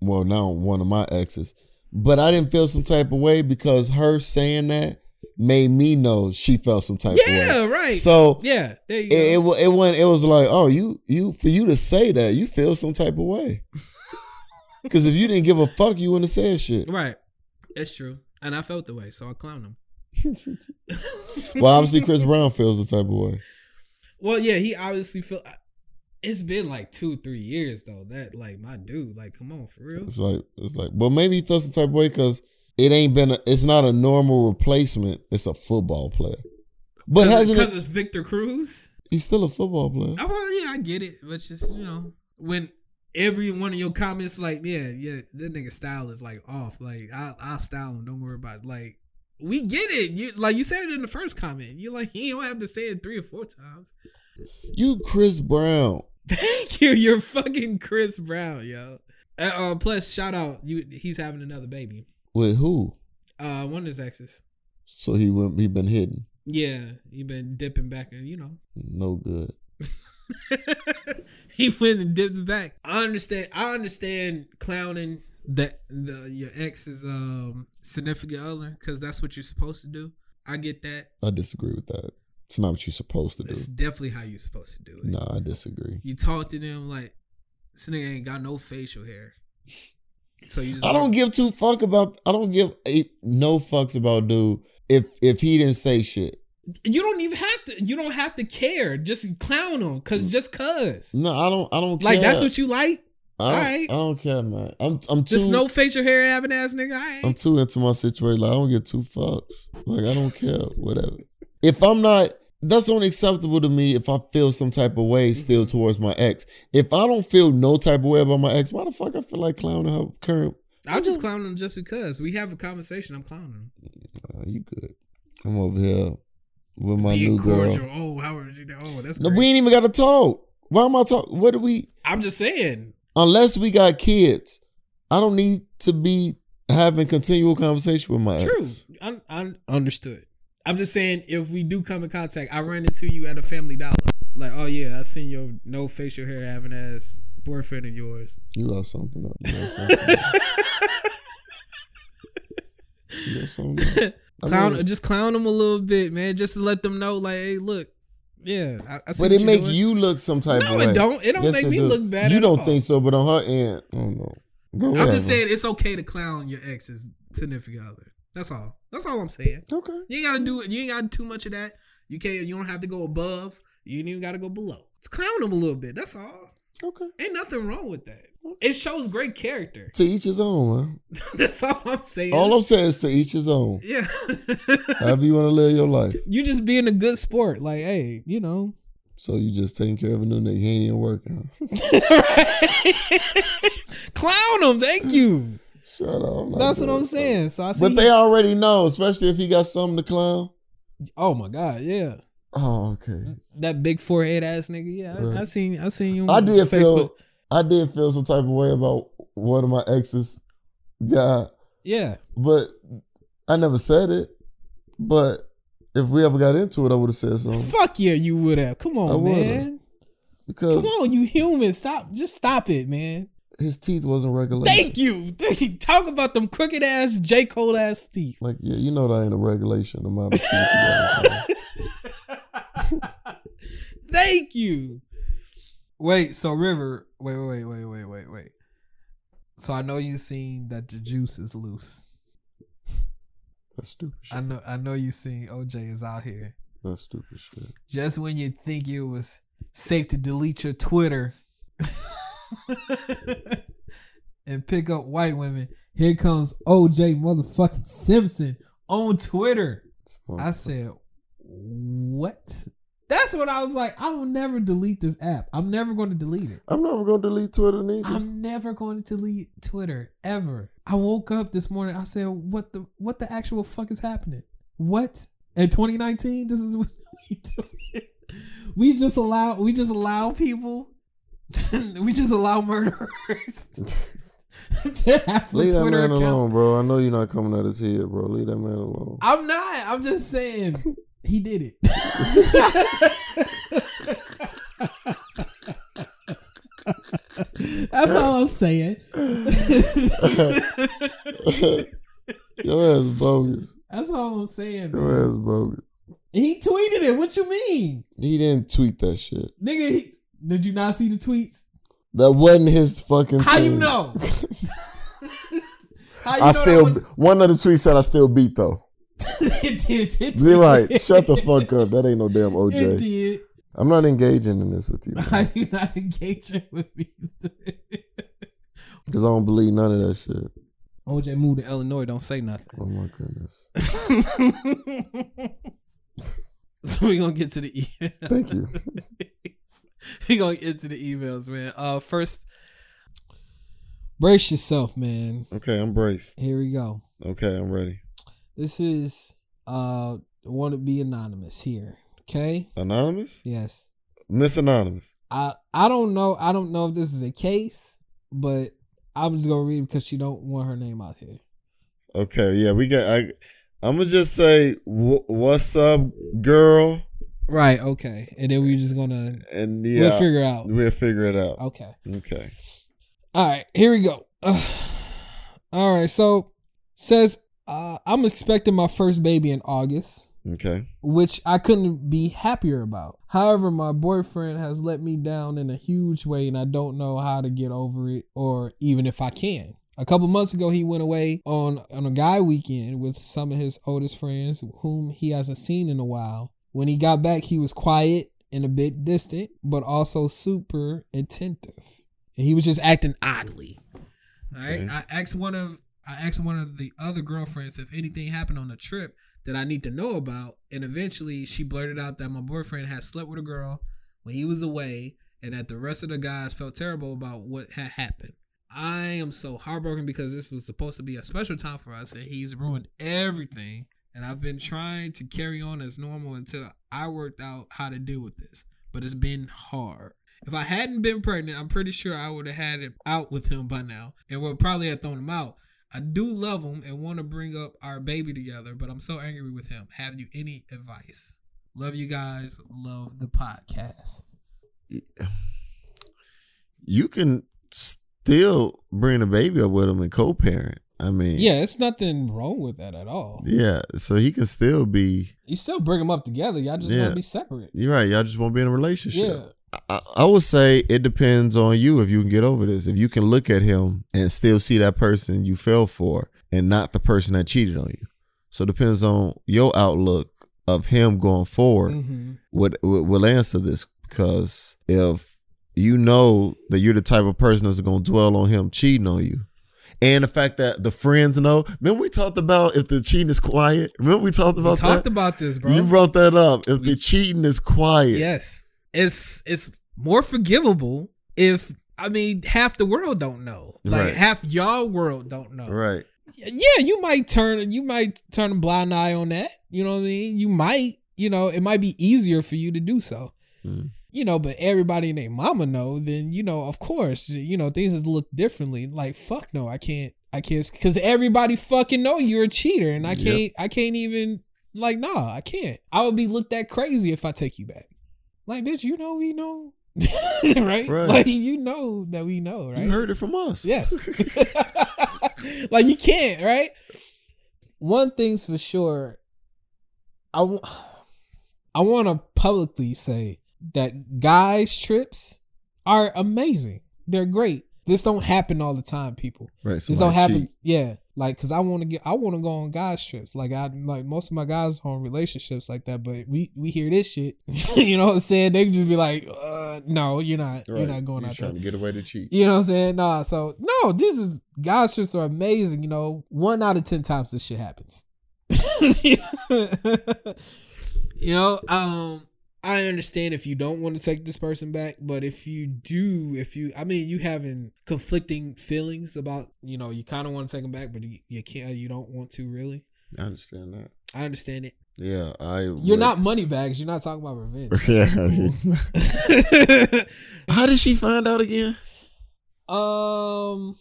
Well, now one of my exes, but I didn't feel some type of way because her saying that made me know she felt some type of Yeah, way. right. So yeah, there you it, it go. wa- it went. It was like, oh, you you for you to say that you feel some type of way. [laughs] Because if you didn't give a fuck, you wouldn't have said shit. right. It's true, and I felt the way, so I clowned him. [laughs] Well, obviously [laughs] Chris Brown feels the type of way. Well, yeah, he obviously feel. It's been like two, three years though. That like my dude, like, come on, for real. It's like it's like, well, maybe he feels some type of way because it ain't been. A, it's not a normal replacement. It's a football player. But hasn't because it, it's Victor Cruz. he's still a football player? Oh, well, yeah, I get it, but just you know, when every one of your comments like, yeah, yeah, that nigga style is like off. Like I, I'll style him. Don't worry about it. like. We get it. You like you said it in the first comment. You're like you don't have to say it three or four times. You Chris Brown. Thank you. You're fucking Chris Brown, yo. Uh, uh, plus, shout out. You, he's having another baby. With who? Uh, one of his exes. So he went. He been hidden. Yeah, he been dipping back, and you know, No good. [laughs] he went and dipped back. I understand. I understand clowning that the your ex's um significant other because that's what you're supposed to do. I get that. I disagree with that. It's not what you're supposed to do. It's definitely how you're supposed to do it. No, I disagree. You talk to them like this nigga ain't got no facial hair. So you just I don't give two fuck about. I don't give a, no fucks about dude if if he didn't say shit. You don't even have to. You don't have to care. Just clown him, cause mm. just cause. No, I don't. I don't Like care. that's what you like. I don't, alright. I don't care, man. I'm I'm too Just no facial hair having ass nigga. I I'm too into my situation. Like I don't get two fucks. Like I don't care. Whatever. If I'm not, that's unacceptable to me if I feel some type of way still towards my ex. If I don't feel no type of way about my ex, why the fuck I feel like clowning her current? I'm just clowning them just because we have a conversation. I'm clowning them. Uh, you good? I'm over here with my Being new girl. Oh, how are you? Oh, that's No, great. we ain't even got to talk. Why am I talking? What do we? I'm just saying. Unless we got kids, I don't need to be having continual conversation with my True. ex. True. Un- un- understood. I'm just saying if we do come in contact, I ran into you at a Family Dollar. Like, oh yeah, I seen your no facial hair having ass boyfriend of yours. You got something up. You something up. [laughs] you something up. I Clown, mean, just clown them a little bit, man, just to let them know, like, hey, look, yeah, I, I see but it make doing. you look some type No, of No, it don't. It don't make me do. look bad You don't all. think so, but on her end, I don't know. I'm just saying it's okay to clown your ex's significant other. That's all. That's all I'm saying. Okay. You ain't gotta do it. You ain't gotta do too much of that. You can't. You don't have to go above. You ain't even gotta go below. Just clown them a little bit. That's all. Okay. Ain't nothing wrong with that. It shows great character. To each his own, man. [laughs] That's all I'm saying. All I'm saying is to each his own. yeah. [laughs] However you want to live your life. you just being a good sport. Like, hey, you know. So you just taking care of a new nigga. He ain't even working. [laughs] Clown them. Thank you. Shut up. That's what I'm saying. So I see. But they already know, especially if he got something to clown. oh my god, yeah. Oh, okay. That big forehead ass nigga. Yeah, I, I seen. I seen you. I did Facebook. feel I did feel some type of way about one of my exes got Yeah. but I never said it. But if we ever got into it, I would have said something. Fuck yeah, you would have. Come on, man. Because Come on, you human. Stop. Just stop it, man. His teeth wasn't regulation. Thank you. Talk about them crooked ass J Cole ass teeth. Like, yeah, you know that ain't a regulation amount of teeth. you. [laughs] Thank you. Wait, so River, wait, wait, wait, wait, wait, wait. So I know you seen that the juice is loose. That's stupid shit. I know I know you seen OJ is out here. That's stupid shit. Just when you think it was safe to delete your Twitter [laughs] [laughs] and pick up white women, here comes OJ motherfucking Simpson on Twitter. Smart. I said, what? That's what I was like. I will never delete this app. I'm never going to delete it. I'm never gonna delete Twitter neither. I'm never going to delete Twitter ever. I woke up this morning. I said, "What the what the actual fuck is happening? What in 2019? This is what [laughs] we do. We just allow we just allow people. [laughs] we just allow murderers [laughs] [laughs] to have a Leave that Twitter man account. alone, bro. I know you're not coming at his head, bro. Leave that man alone. I'm not. I'm just saying he did it. That's all I'm saying. Your ass bogus. That's all I'm saying. man. Your ass bogus. He tweeted it. What you mean, He didn't tweet that shit. nigga? He, did you not see the tweets? That wasn't his fucking. How you know? [laughs] How you I know still one of the tweets said I still beat though. [laughs] it did. It You're right. Shut the fuck up. That ain't no damn It OJ. did. I'm not engaging in this with you How you not engaging with me? because I don't believe none of that shit. OJ moved to Illinois. Don't say nothing. Oh my goodness. [laughs] so we gonna get to the emails. Thank you. [laughs] we gonna get to the emails, man. Uh, first, brace yourself, man. Okay, I'm braced. Here we go. Okay, I'm ready. This is uh, want to be anonymous here. Okay. Anonymous? Yes. Miss Anonymous. I I don't know. I don't know if this is a case, but I'm just gonna read because she don't want her name out here. Okay, yeah, we got. I, I'm gonna just say, wh- "What's up, girl?" Right. Okay. And then we're just gonna And yeah, we'll figure out. we'll figure it out. Okay. Okay. All right, here we go. [sighs] all right, so says uh, I'm expecting my first baby in August, Okay. which I couldn't be happier about. However, my boyfriend has let me down in a huge way, and I don't know how to get over it, or even if I can. A couple months ago, he went away on on a guy weekend with some of his oldest friends, whom he hasn't seen in a while. When he got back, he was quiet and a bit distant, but also super attentive. And he was just acting oddly. All right. Okay. I asked one of I asked one of the other girlfriends if anything happened on the trip that I need to know about, and eventually she blurted out that my boyfriend had slept with a girl when he was away, and that the rest of the guys felt terrible about what had happened. I am so heartbroken because this was supposed to be a special time for us, and he's ruined everything. And I've been trying to carry on as normal until I worked out how to deal with this, but it's been hard. If I hadn't been pregnant, I'm pretty sure I would have had it out with him by now and would probably have thrown him out. I do love him and want to bring up our baby together, but I'm so angry with him. Have you any advice? Love you guys. Love the podcast. You can still bring a baby up with him and co-parent. I mean, Yeah, it's nothing wrong with that at all. yeah. So he can still be. You still bring them up together. Y'all just Yeah. want to be separate. You're right. Y'all just won't be in a relationship. Yeah. I, I would say it depends on you if you can get over this. If you can look at him and still see that person you fell for and not the person that cheated on you. So it depends on your outlook of him going forward. hmm Would would will answer this because if you know that you're the type of person that's going to dwell on him cheating on you. And the fact that the friends know. Remember we talked about if the cheating is quiet. Remember we talked We about talked that. about this, bro. you brought that up. If the cheating is quiet, Yes. It's it's more forgivable if I mean half the world don't know. Like Right. half y'all world don't know. right? Yeah, you might turn you might turn a blind eye on that. You know what I mean? You might, you know, it might be easier for you to do so. Mm. You know, but everybody and their mama know, then you know, of course, you know, things look differently. Like fuck no, I can't I can't cause everybody fucking know you're a cheater and I can't I can't even like nah, I can't. I would be looked at crazy if I take you back. Like, bitch, you know we know. [laughs] right? Right. Like you know that we know, right? You heard it from us. Yes. [laughs] [laughs] like you can't, right? One thing's for sure. I, w- [sighs] I want to publicly say that guys' trips are amazing. They're great. This don't happen all the time, people. Right. This don't happen. cheat. Yeah, like because I want to get, I want to go on guys trips. Like I like most of my guys are on relationships like that, but we we hear this shit. [laughs] you know what I'm saying? They can just be like, uh, "No, you're not. You're not going You're out there." trying to get away to cheat. You know what I'm saying? Nah, so no, this is guys trips are amazing, you know. One out of ten times this shit happens. [laughs] you know, um I understand if you don't want to take this person back, but if you do, if you I mean you having conflicting feelings about, you know, you kind of want to take them back, but you, you can't you don't want to really. I understand that. I understand it. Yeah, I. You're would- not money bags, you're not talking about revenge. [laughs] Yeah. [laughs] How did she find out again? um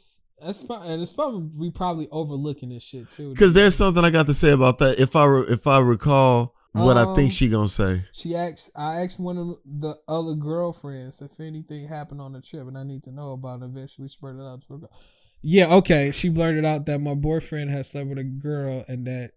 that's probably, and it's probably we probably overlooking this shit too. Because there's something I got to say about that. If I re- if I recall what I Um, think she gonna say. She asked, I asked one of the other girlfriends if anything happened on the trip, and I need to know about it. Eventually, she blurted out to her girl. Yeah, okay. She blurted out that my boyfriend had slept with a girl, and that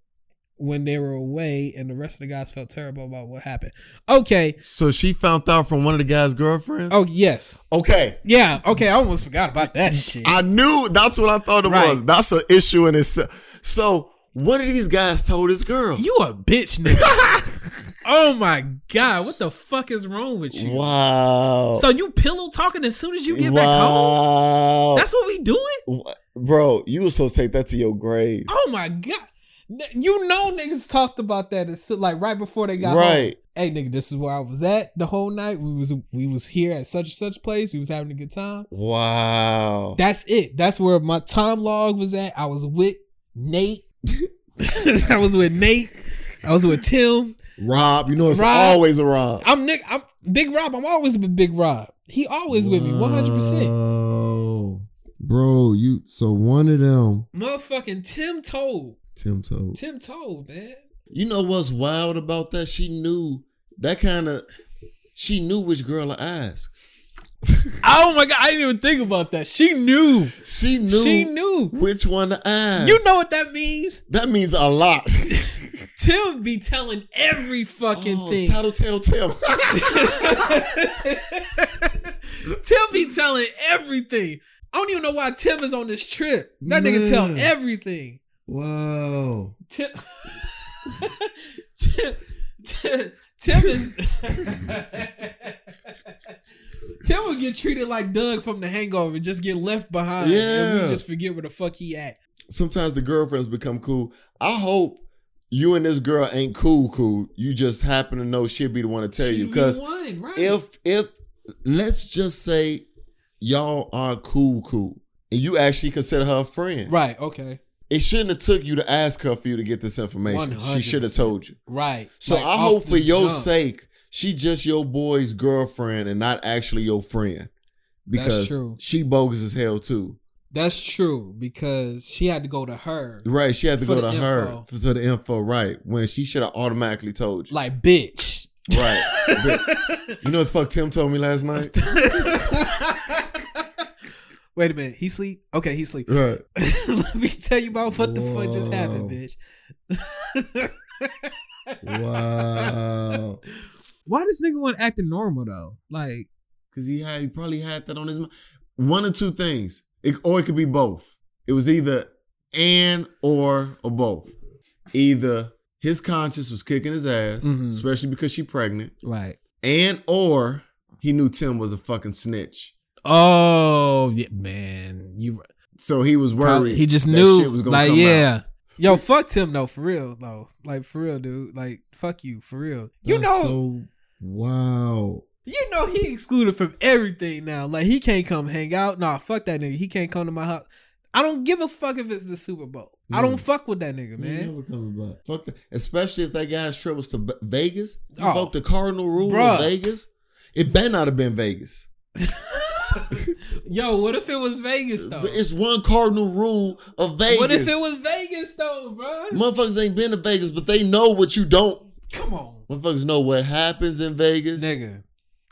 when they were away, and the rest of the guys felt terrible about what happened. Okay. So she found out from one of the guy's girlfriends. Oh yes. okay. Yeah. Okay. I almost forgot about that shit. I knew that's what I thought it Right. was. That's an issue in itself. So one of these guys told his girl. you a bitch, nigga. [laughs] oh my god, what the fuck is wrong with you? Wow. So you pillow talking as soon as you get back home? wow. That's what we doing? Bro, you was supposed to take that to your grave. Oh my god. You know niggas talked about that so- like right before they got home. Right. Hey nigga, this is where I was at the whole night. We was we was here at such and such place. We was having a good time. Wow. That's it. That's where my time log was at. I was with Nate. [laughs] I was with Nate. I was with Tim. Rob, you know it's Rob. always a Rob. I'm Nick. I'm Big Rob. I'm always with Big Rob. He always with me, 100. percent Oh, bro, you so one of them, Motherfucking Tim told. Tim told. Tim told, man. You know what's wild about that? She knew that kind of. She knew which girl to ask. [laughs] Oh my god, I didn't even think about that. She knew. She knew. She knew. which one to ask. You know what that means? that means a lot. [laughs] Tim be telling every fucking oh, thing. Tattletale Tim. [laughs] Tim be telling everything. I don't even know why Tim is on this trip. That nigga tell everything. wow. Tim, Tim, Tim, Tim is. Tim would get treated like Doug from The Hangover, just get left behind, and Yeah. we just forget where the fuck he at. Sometimes the girlfriends become cool. I hope you and this girl ain't cool. Cool. You just happen to know she'd be the one to tell She you because right? if if let's just say y'all are cool, cool, and you actually consider her a friend, right, okay, it shouldn't have took you to ask her for you to get this information. She should have told you. right. So Like, I hope for your jump. sake, she just your boy's girlfriend and not actually your friend. Because she bogus as hell too. That's true because she had to go to her. Right. She had to go to the her info. for the info, right. When she should have automatically told you. Like, bitch, Right. [laughs] You know what the fuck Tim told me last night? [laughs] Wait a minute, he sleep? Okay, he sleep. Right. [laughs] Let me tell you about what the fuck just happened, bitch. Wow. Why this nigga want acting normal though? Like, Cause he had he probably had that on his mind. One or two things. It, or it could be both. It was either and or or both. Either his conscience was kicking his ass, Mhm. especially because she pregnant, right? and or he knew Tim was a fucking snitch. Oh yeah, man, you So he was probably worried. he just that knew. shit was gonna like, come yeah. out. Yo, fuck Tim though, for real though. Like for real, dude. Like fuck you, for real. You That's know, so wow. you know he excluded from everything now. Like he can't come hang out. Nah, fuck that nigga. He can't come to my house. I don't give a fuck if it's the Super Bowl. I don't fuck with that nigga, Man, man. never coming back. Fuck that. Especially if that guy's trip was to Ve- Vegas. You Oh. invoked the cardinal rule Bruh. of Vegas. It better not have been Vegas. [laughs] [laughs] Yo, what if it was Vegas though? It's one cardinal rule of Vegas. What if it was Vegas though, bro? Motherfuckers ain't been to Vegas, but they know what you don't. Come on, Motherfuckers know what happens in Vegas. nigga.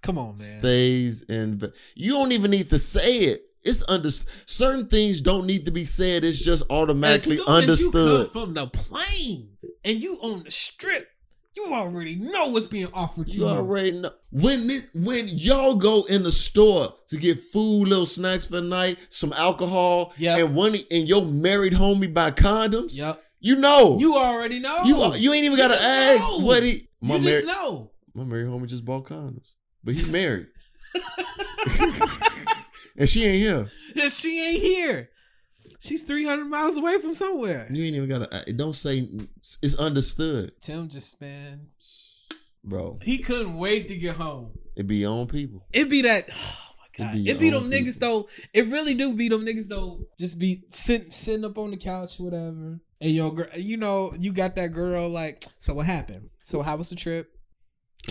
Come on, man. Stays in. Ve- You don't even need to say it. It's under certain things don't need to be said. It's just automatically as soon As understood. from the plane and you on the strip, you already know what's being offered to You you. already know when it, when y'all go in the store to get food, little snacks for the night, some alcohol, Yep. and one and your married homie buy condoms. Yep. You know, You already know. you you ain't even gotta ask know. what he. My You just married know. my married homie just bought condoms, but he's married, [laughs] and she ain't here. And she ain't here. She's 300 miles away from somewhere. You ain't even gotta. Uh, don't say it's understood, Tim just, man, bro. he couldn't wait to get home. It be your own people. It be that. [sighs] Oh my god! It be It be them own niggas though. It really do be them niggas though. Just be sitting sitting up on the couch, whatever. And your girl, you know, you got that girl. Like, so what happened? So how was the trip?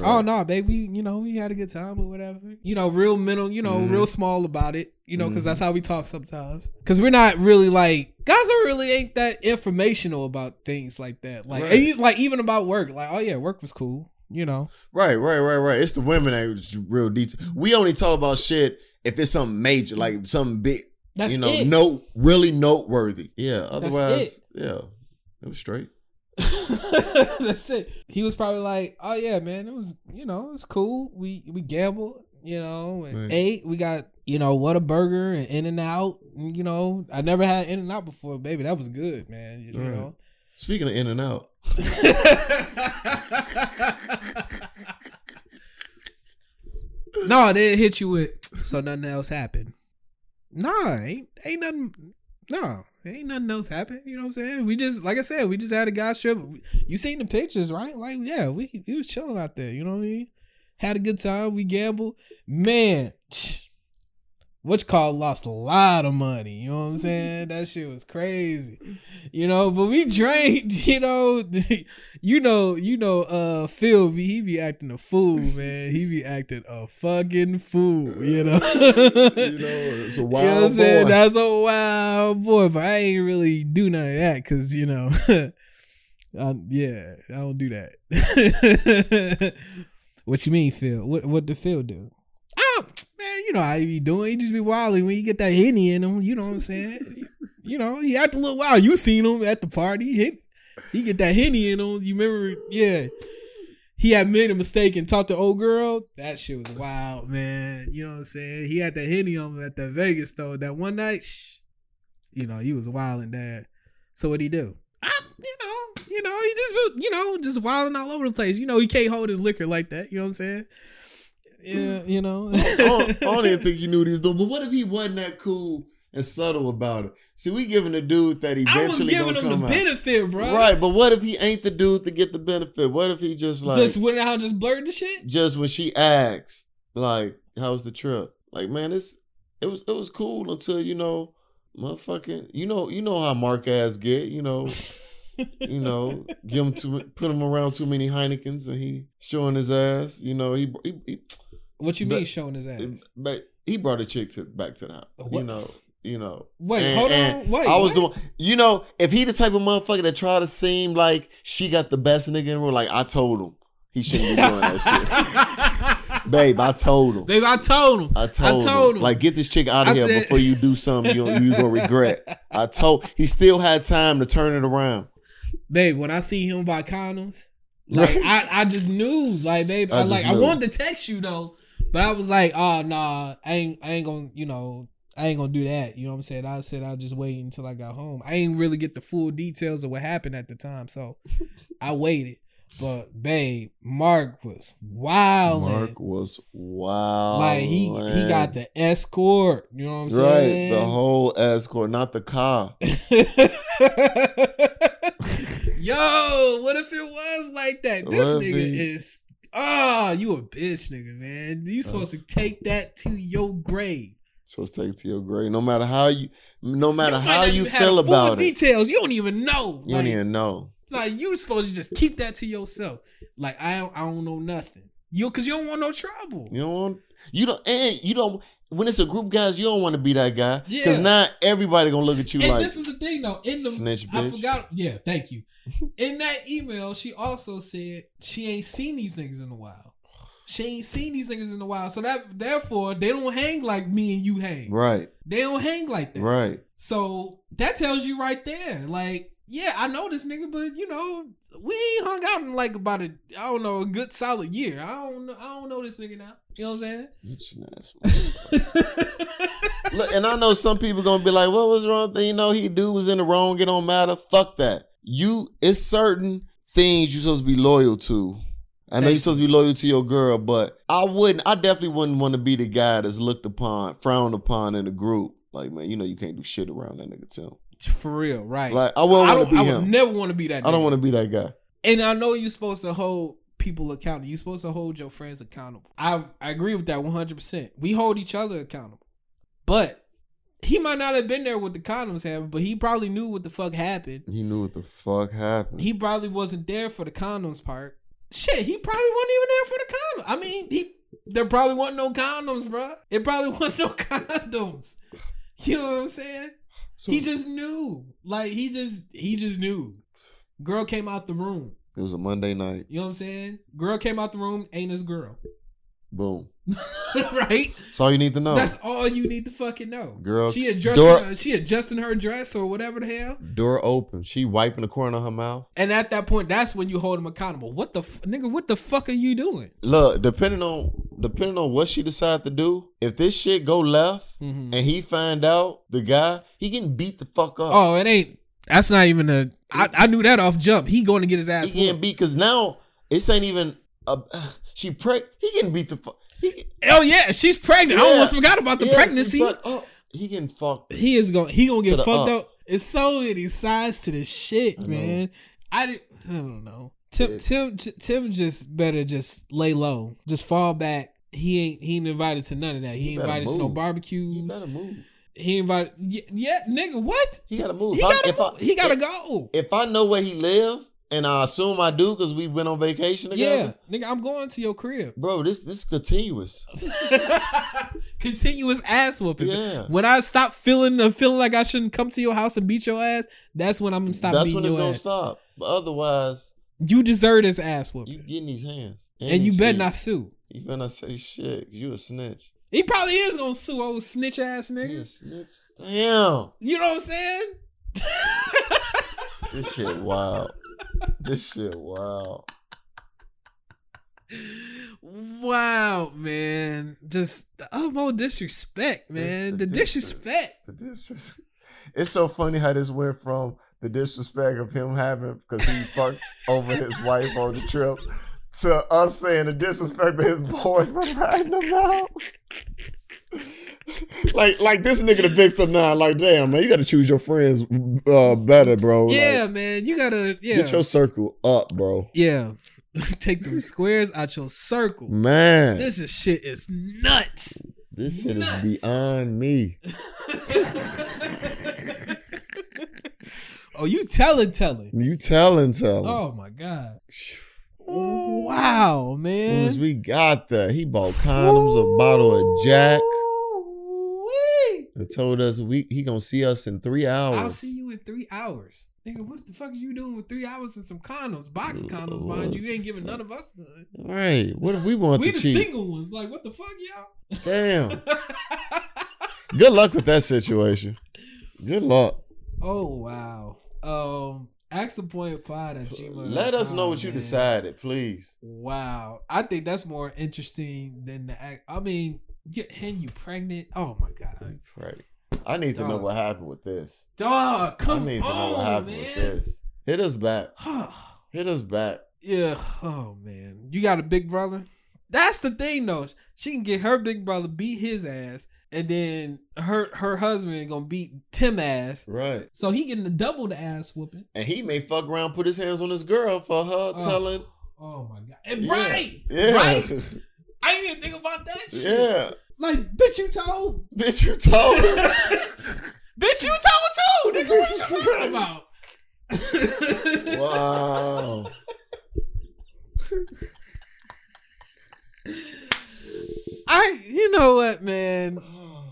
Oh Right. no, baby. You know, we had a good time or whatever. You know, real mental. You know, Mhm. real small about it. You know, because Mhm. that's how we talk sometimes. Because we're not really like guys are really ain't that informational about things like that. Like, Right. you, like even about work. Like, oh yeah, work was cool. You know, Right, right, right, right. It's the women that real detail. We only talk about shit if it's something major, like something big. that's you know, it. note really noteworthy. Yeah. Otherwise, yeah, it was straight. [laughs] That's it. He was probably like, "Oh yeah, man, it was you know it's cool. We we gambled, you know, and Right. ate. We got you know what a burger and In and Out. You know, I never had In and Out before, baby. That was good, man. You, Right. know." Speaking of In and Out, [laughs] no, they hit you with so nothing else happened. Nah, ain't ain't nothing. No, ain't nothing else happened. You know what I'm saying? We just like I said, we just had a guy trip. You seen the pictures, right? Like, yeah, we we was chilling out there. You know what I mean? Had a good time. We gambled. Man, which call lost a lot of money. You know what I'm saying? That shit was crazy. You know, but we drank. [laughs] You know, [laughs] you know, you know. Uh, Phil, be he be acting a fool, [laughs] man. He be acting a fucking fool. You know. you know, it's a You wild know what I'm saying? That's a wild boy, but I ain't really do none of that because you know, I, yeah, I don't do that. what you mean, Phil? What what did Phil do? You know how he be doing. He just be wilding when you get that henny in him. You know what I'm saying? [laughs] you know, he act a little wild. You seen him at the party. He, he get that henny in him. You remember? Yeah. He had made a mistake and talked to old girl. That shit was wild, man. You know what I'm saying? He had that henny on him at the Vegas though. That one night, shh, you know, he was wilding there. So what'd he do? I, you know, you know, he just, you know, just wilding all over the place. You know, he can't hold his liquor like that. You know what I'm saying? Yeah, you know. [laughs] I, don't, I don't even think he knew what he was doing. But what if he wasn't that cool and subtle about it? See, we giving a dude that I was eventually giving gonna him come the out. benefit, bro. Right, but what if he ain't the dude to get the benefit? What if he just like just went out and just blurred the shit. Just when she asked, like, "How was the trip?" Like, man, it's it was it was cool until you know, motherfucking, you know, you know how Mark ass get, you know, [laughs] you know, give him too, put him around too many Heinekens and he showing his ass. You know, he he, he What you But- mean showing his ass? but he brought a chick to back to the house. You know, you know. Wait, And- hold on. Wait, I was what? the one. You know, if he the type of motherfucker that try to seem like she got the best nigga in the world, like I told him, He shouldn't be doing that shit. [laughs] Babe, I told him. Babe, I told him. I told, told him, him. like, get this chick out of I here said- before you do something you you gonna regret. [laughs] I told he still had time to turn it around. babe, when I see him by condoms, like [laughs] I, I just knew, like, babe, I I, like I knew. wanted to text you though, but I was like, oh nah, I ain't I ain't gonna, you know, I ain't gonna do that. You know what I'm saying? I said I'll just wait until I got home. I ain't really get the full details of what happened at the time, so I [laughs] waited. But babe, Mark was wild. Mark was wild. Like he he got the escort. You know what I'm right saying? the whole escort, not the car. [laughs] [laughs] Yo, what if it was like that? This nigga he- is oh, you a bitch nigga, man. You supposed to take that to your grave. Supposed to take it to your grave. No matter how you, no matter You how you feel about it, details. You don't even know. you like, don't even know. like you supposed to just keep that to yourself. Like I don't, I don't know nothing. You because you don't want no trouble. You don't want, you don't, and you don't. When it's a group guys, you don't want to be that guy because Yeah. now everybody gonna look at you And like this is the thing though. In the Snitch I bitch. forgot. Yeah, thank you. [laughs] In that email, she also said she ain't seen these niggas in a while. She ain't seen these niggas in a while. So that therefore they don't hang like me and you hang. right, They don't hang like that. right. So that tells you right there. Like, yeah, I know this nigga, but you know, we ain't hung out in like about a I don't know, a good solid year. I don't know I don't know this nigga now. You know what I'm saying? Motherfucker. Look, and I know some people gonna be like, "What was wrong?" You know, he dude was in the wrong. It don't matter. Fuck that. You, it's certain things you're supposed to be loyal to. I know you're supposed to be loyal to your girl, but I wouldn't. I definitely wouldn't want to be the guy that's looked upon, frowned upon in a group. Like, man, you know you can't do shit around that nigga Tim. For real, right. Like, I wouldn't want to be I would him. never want to be that I don't want to be that guy. And I know you're supposed to hold people accountable. You're supposed to hold your friends accountable. I, I agree with that 100%. We hold each other accountable. But he might not have been there with the condoms happened, but he probably knew what the fuck happened. He knew what the fuck happened. He probably wasn't there for the condoms part. Shit, he probably wasn't even there for the condoms. I mean, he there probably wasn't no condoms, bro. It probably [laughs] wasn't no condoms. You know what I'm saying? He just knew. Like he just he just knew. Girl came out the room. it was a Monday night. You know what I'm saying? Girl came out the room, ain't his girl. Boom. [laughs] right? That's all you need to know. That's all you need to fucking know. Girl, She adjusting door- her, she adjusting her dress or whatever the hell. Door open. She wiping the corner of her mouth. And at that point, that's when you hold him accountable. What the f- nigga, what the fuck are you doing? Look, depending on depending on what she decide to do, if this shit go left Mhm. and he find out the guy, he getting beat the fuck up. Oh, it ain't that's not even a I, I knew that off jump. He going to get his ass he getting beat because now this ain't even a, she preg. He getting beat the fuck. He, Oh yeah, she's pregnant. I almost forgot about the yeah, pregnancy. fuck up. He getting fucked. he is going he gonna get fucked up. up. It's so many sides to this shit, man. I I don't know. Tim Tim Tim just better just lay low, just fall back. He ain't he ain't invited to none of that. He, invited to no move. He better move. He invited yeah, yeah nigga what? He gotta move. He gotta if I- he gotta if- go. If I know where he live, and I assume I do because we went on vacation together. Yeah, nigga, I'm going to your crib. Bro, this this is continuous. [laughs] Continuous ass whooping. Yeah. When I stop feeling uh, feeling like I shouldn't come to your house and beat your ass, that's when I'm gonna stop That's when it's gonna ass. stop. But otherwise, You deserve this ass whooping, you getting these hands. and you better not sue. You better not say shit. 'cause You a snitch. He probably is gonna sue old snitch ass nigga. snitch. Damn. You know what I'm saying? This shit wild. This shit wow. Wow, man. Just oh, the utmost disrespect, man. the The disrespect. The disres- It's so funny how this went from the disrespect of him having because he fucked over his wife on the trip to us saying the disrespect of his boys for riding him out. [laughs] like, like this nigga the victim now. Like, damn man, you got to choose your friends uh, better, bro. Like, Yeah, man. You gotta yeah. get your circle up, bro. yeah. [laughs] Take them squares out your circle. Man, This is shit is nuts. this shit is beyond me. [laughs] Oh, you telling, telling. You telling, telling. Oh my god. Wow, As soon man. as we got there, he bought condoms, a bottle of Jack. And told us we he gonna see us in three hours. I'll see you in three hours. Nigga, what the fuck are you doing with three hours and some condoms, box condoms behind you? You ain't giving none of us none. Right. What if we want We the cheat? single ones. Like, what the fuck, y'all? Damn. [laughs] Good luck with that situation. Good luck. Oh wow. Um, ask the point pod at gmail. Let us know what you man. decided, please. Wow, I think that's more interesting than the act. I mean, get hen you pregnant? Oh my god, Right. I need to know what happened with this. dog, come on, I need to know what happened man. with this. Hit us back. [sighs] Hit us back. yeah. Oh man, you got a big brother. That's the thing though. She can get her big brother beat his ass, and then her her husband gonna beat Tim ass. Right. So he getting the double the ass whooping. And he may fuck around, put his hands on his girl for her Oh. telling. Oh my god! And Yeah. Right, Yeah. right. [laughs] I didn't even think about that shit. yeah. Like, bitch, you told. Bitch, you told [laughs] bitch, you told too. [laughs] Nigga, what you talking about? wow. I, you know what, man?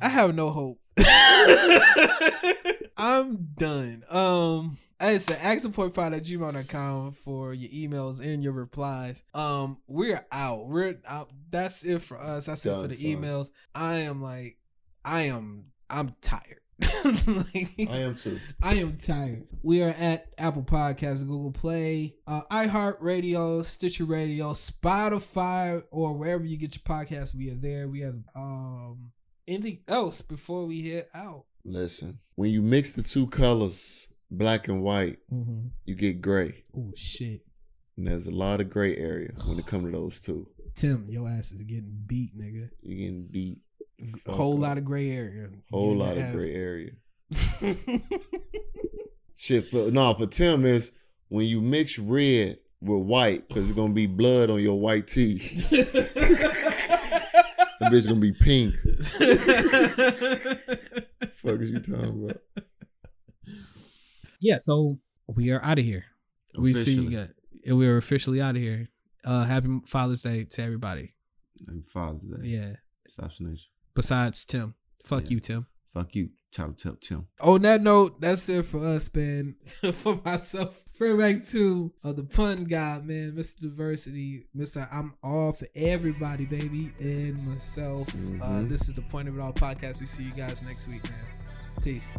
I have no hope. [laughs] I'm done. Um, it's the accentpointpod at gmail.com for your emails and your replies. Um, we're out. We're out. That's it for us. That's it for the son. emails. I am like, I am, I'm tired. [laughs] like, I am too. I am tired. We are at Apple Podcasts, Google Play, uh, iHeartRadio, Stitcher Radio, Spotify, or wherever you get your podcasts. We are there. We have um anything else before we head out. Listen, when you mix the two colors, black and white, Mm-hmm. you get gray. Oh shit, And there's a lot of gray area when it comes to those two. Tim, your ass is getting beat, nigga. You're getting beat. A whole lot of gray area. Whole lot of gray area. [laughs] Shit for no for Tim is when you mix red with white because it's gonna be blood on your white teeth. [laughs] That bitch gonna be pink. [laughs] Fuck is you talking about? yeah, so we are out of here. We see you Officially. guys. We are officially out of here. Uh, happy Father's Day to everybody. And Father's Day. Yeah. Assassination besides Tim. Fuck yeah. you, Tim. Fuck you. Tyler Tim, Tim. On that note, that's it for us, man. [laughs] for myself, friend back to uh, the pun guy, man, Mr. Diversity, Mr. I'm all for everybody, baby, and myself. Uh, mm-hmm. Uh, this is the Point of It All podcast. We see you guys next week, man. Peace.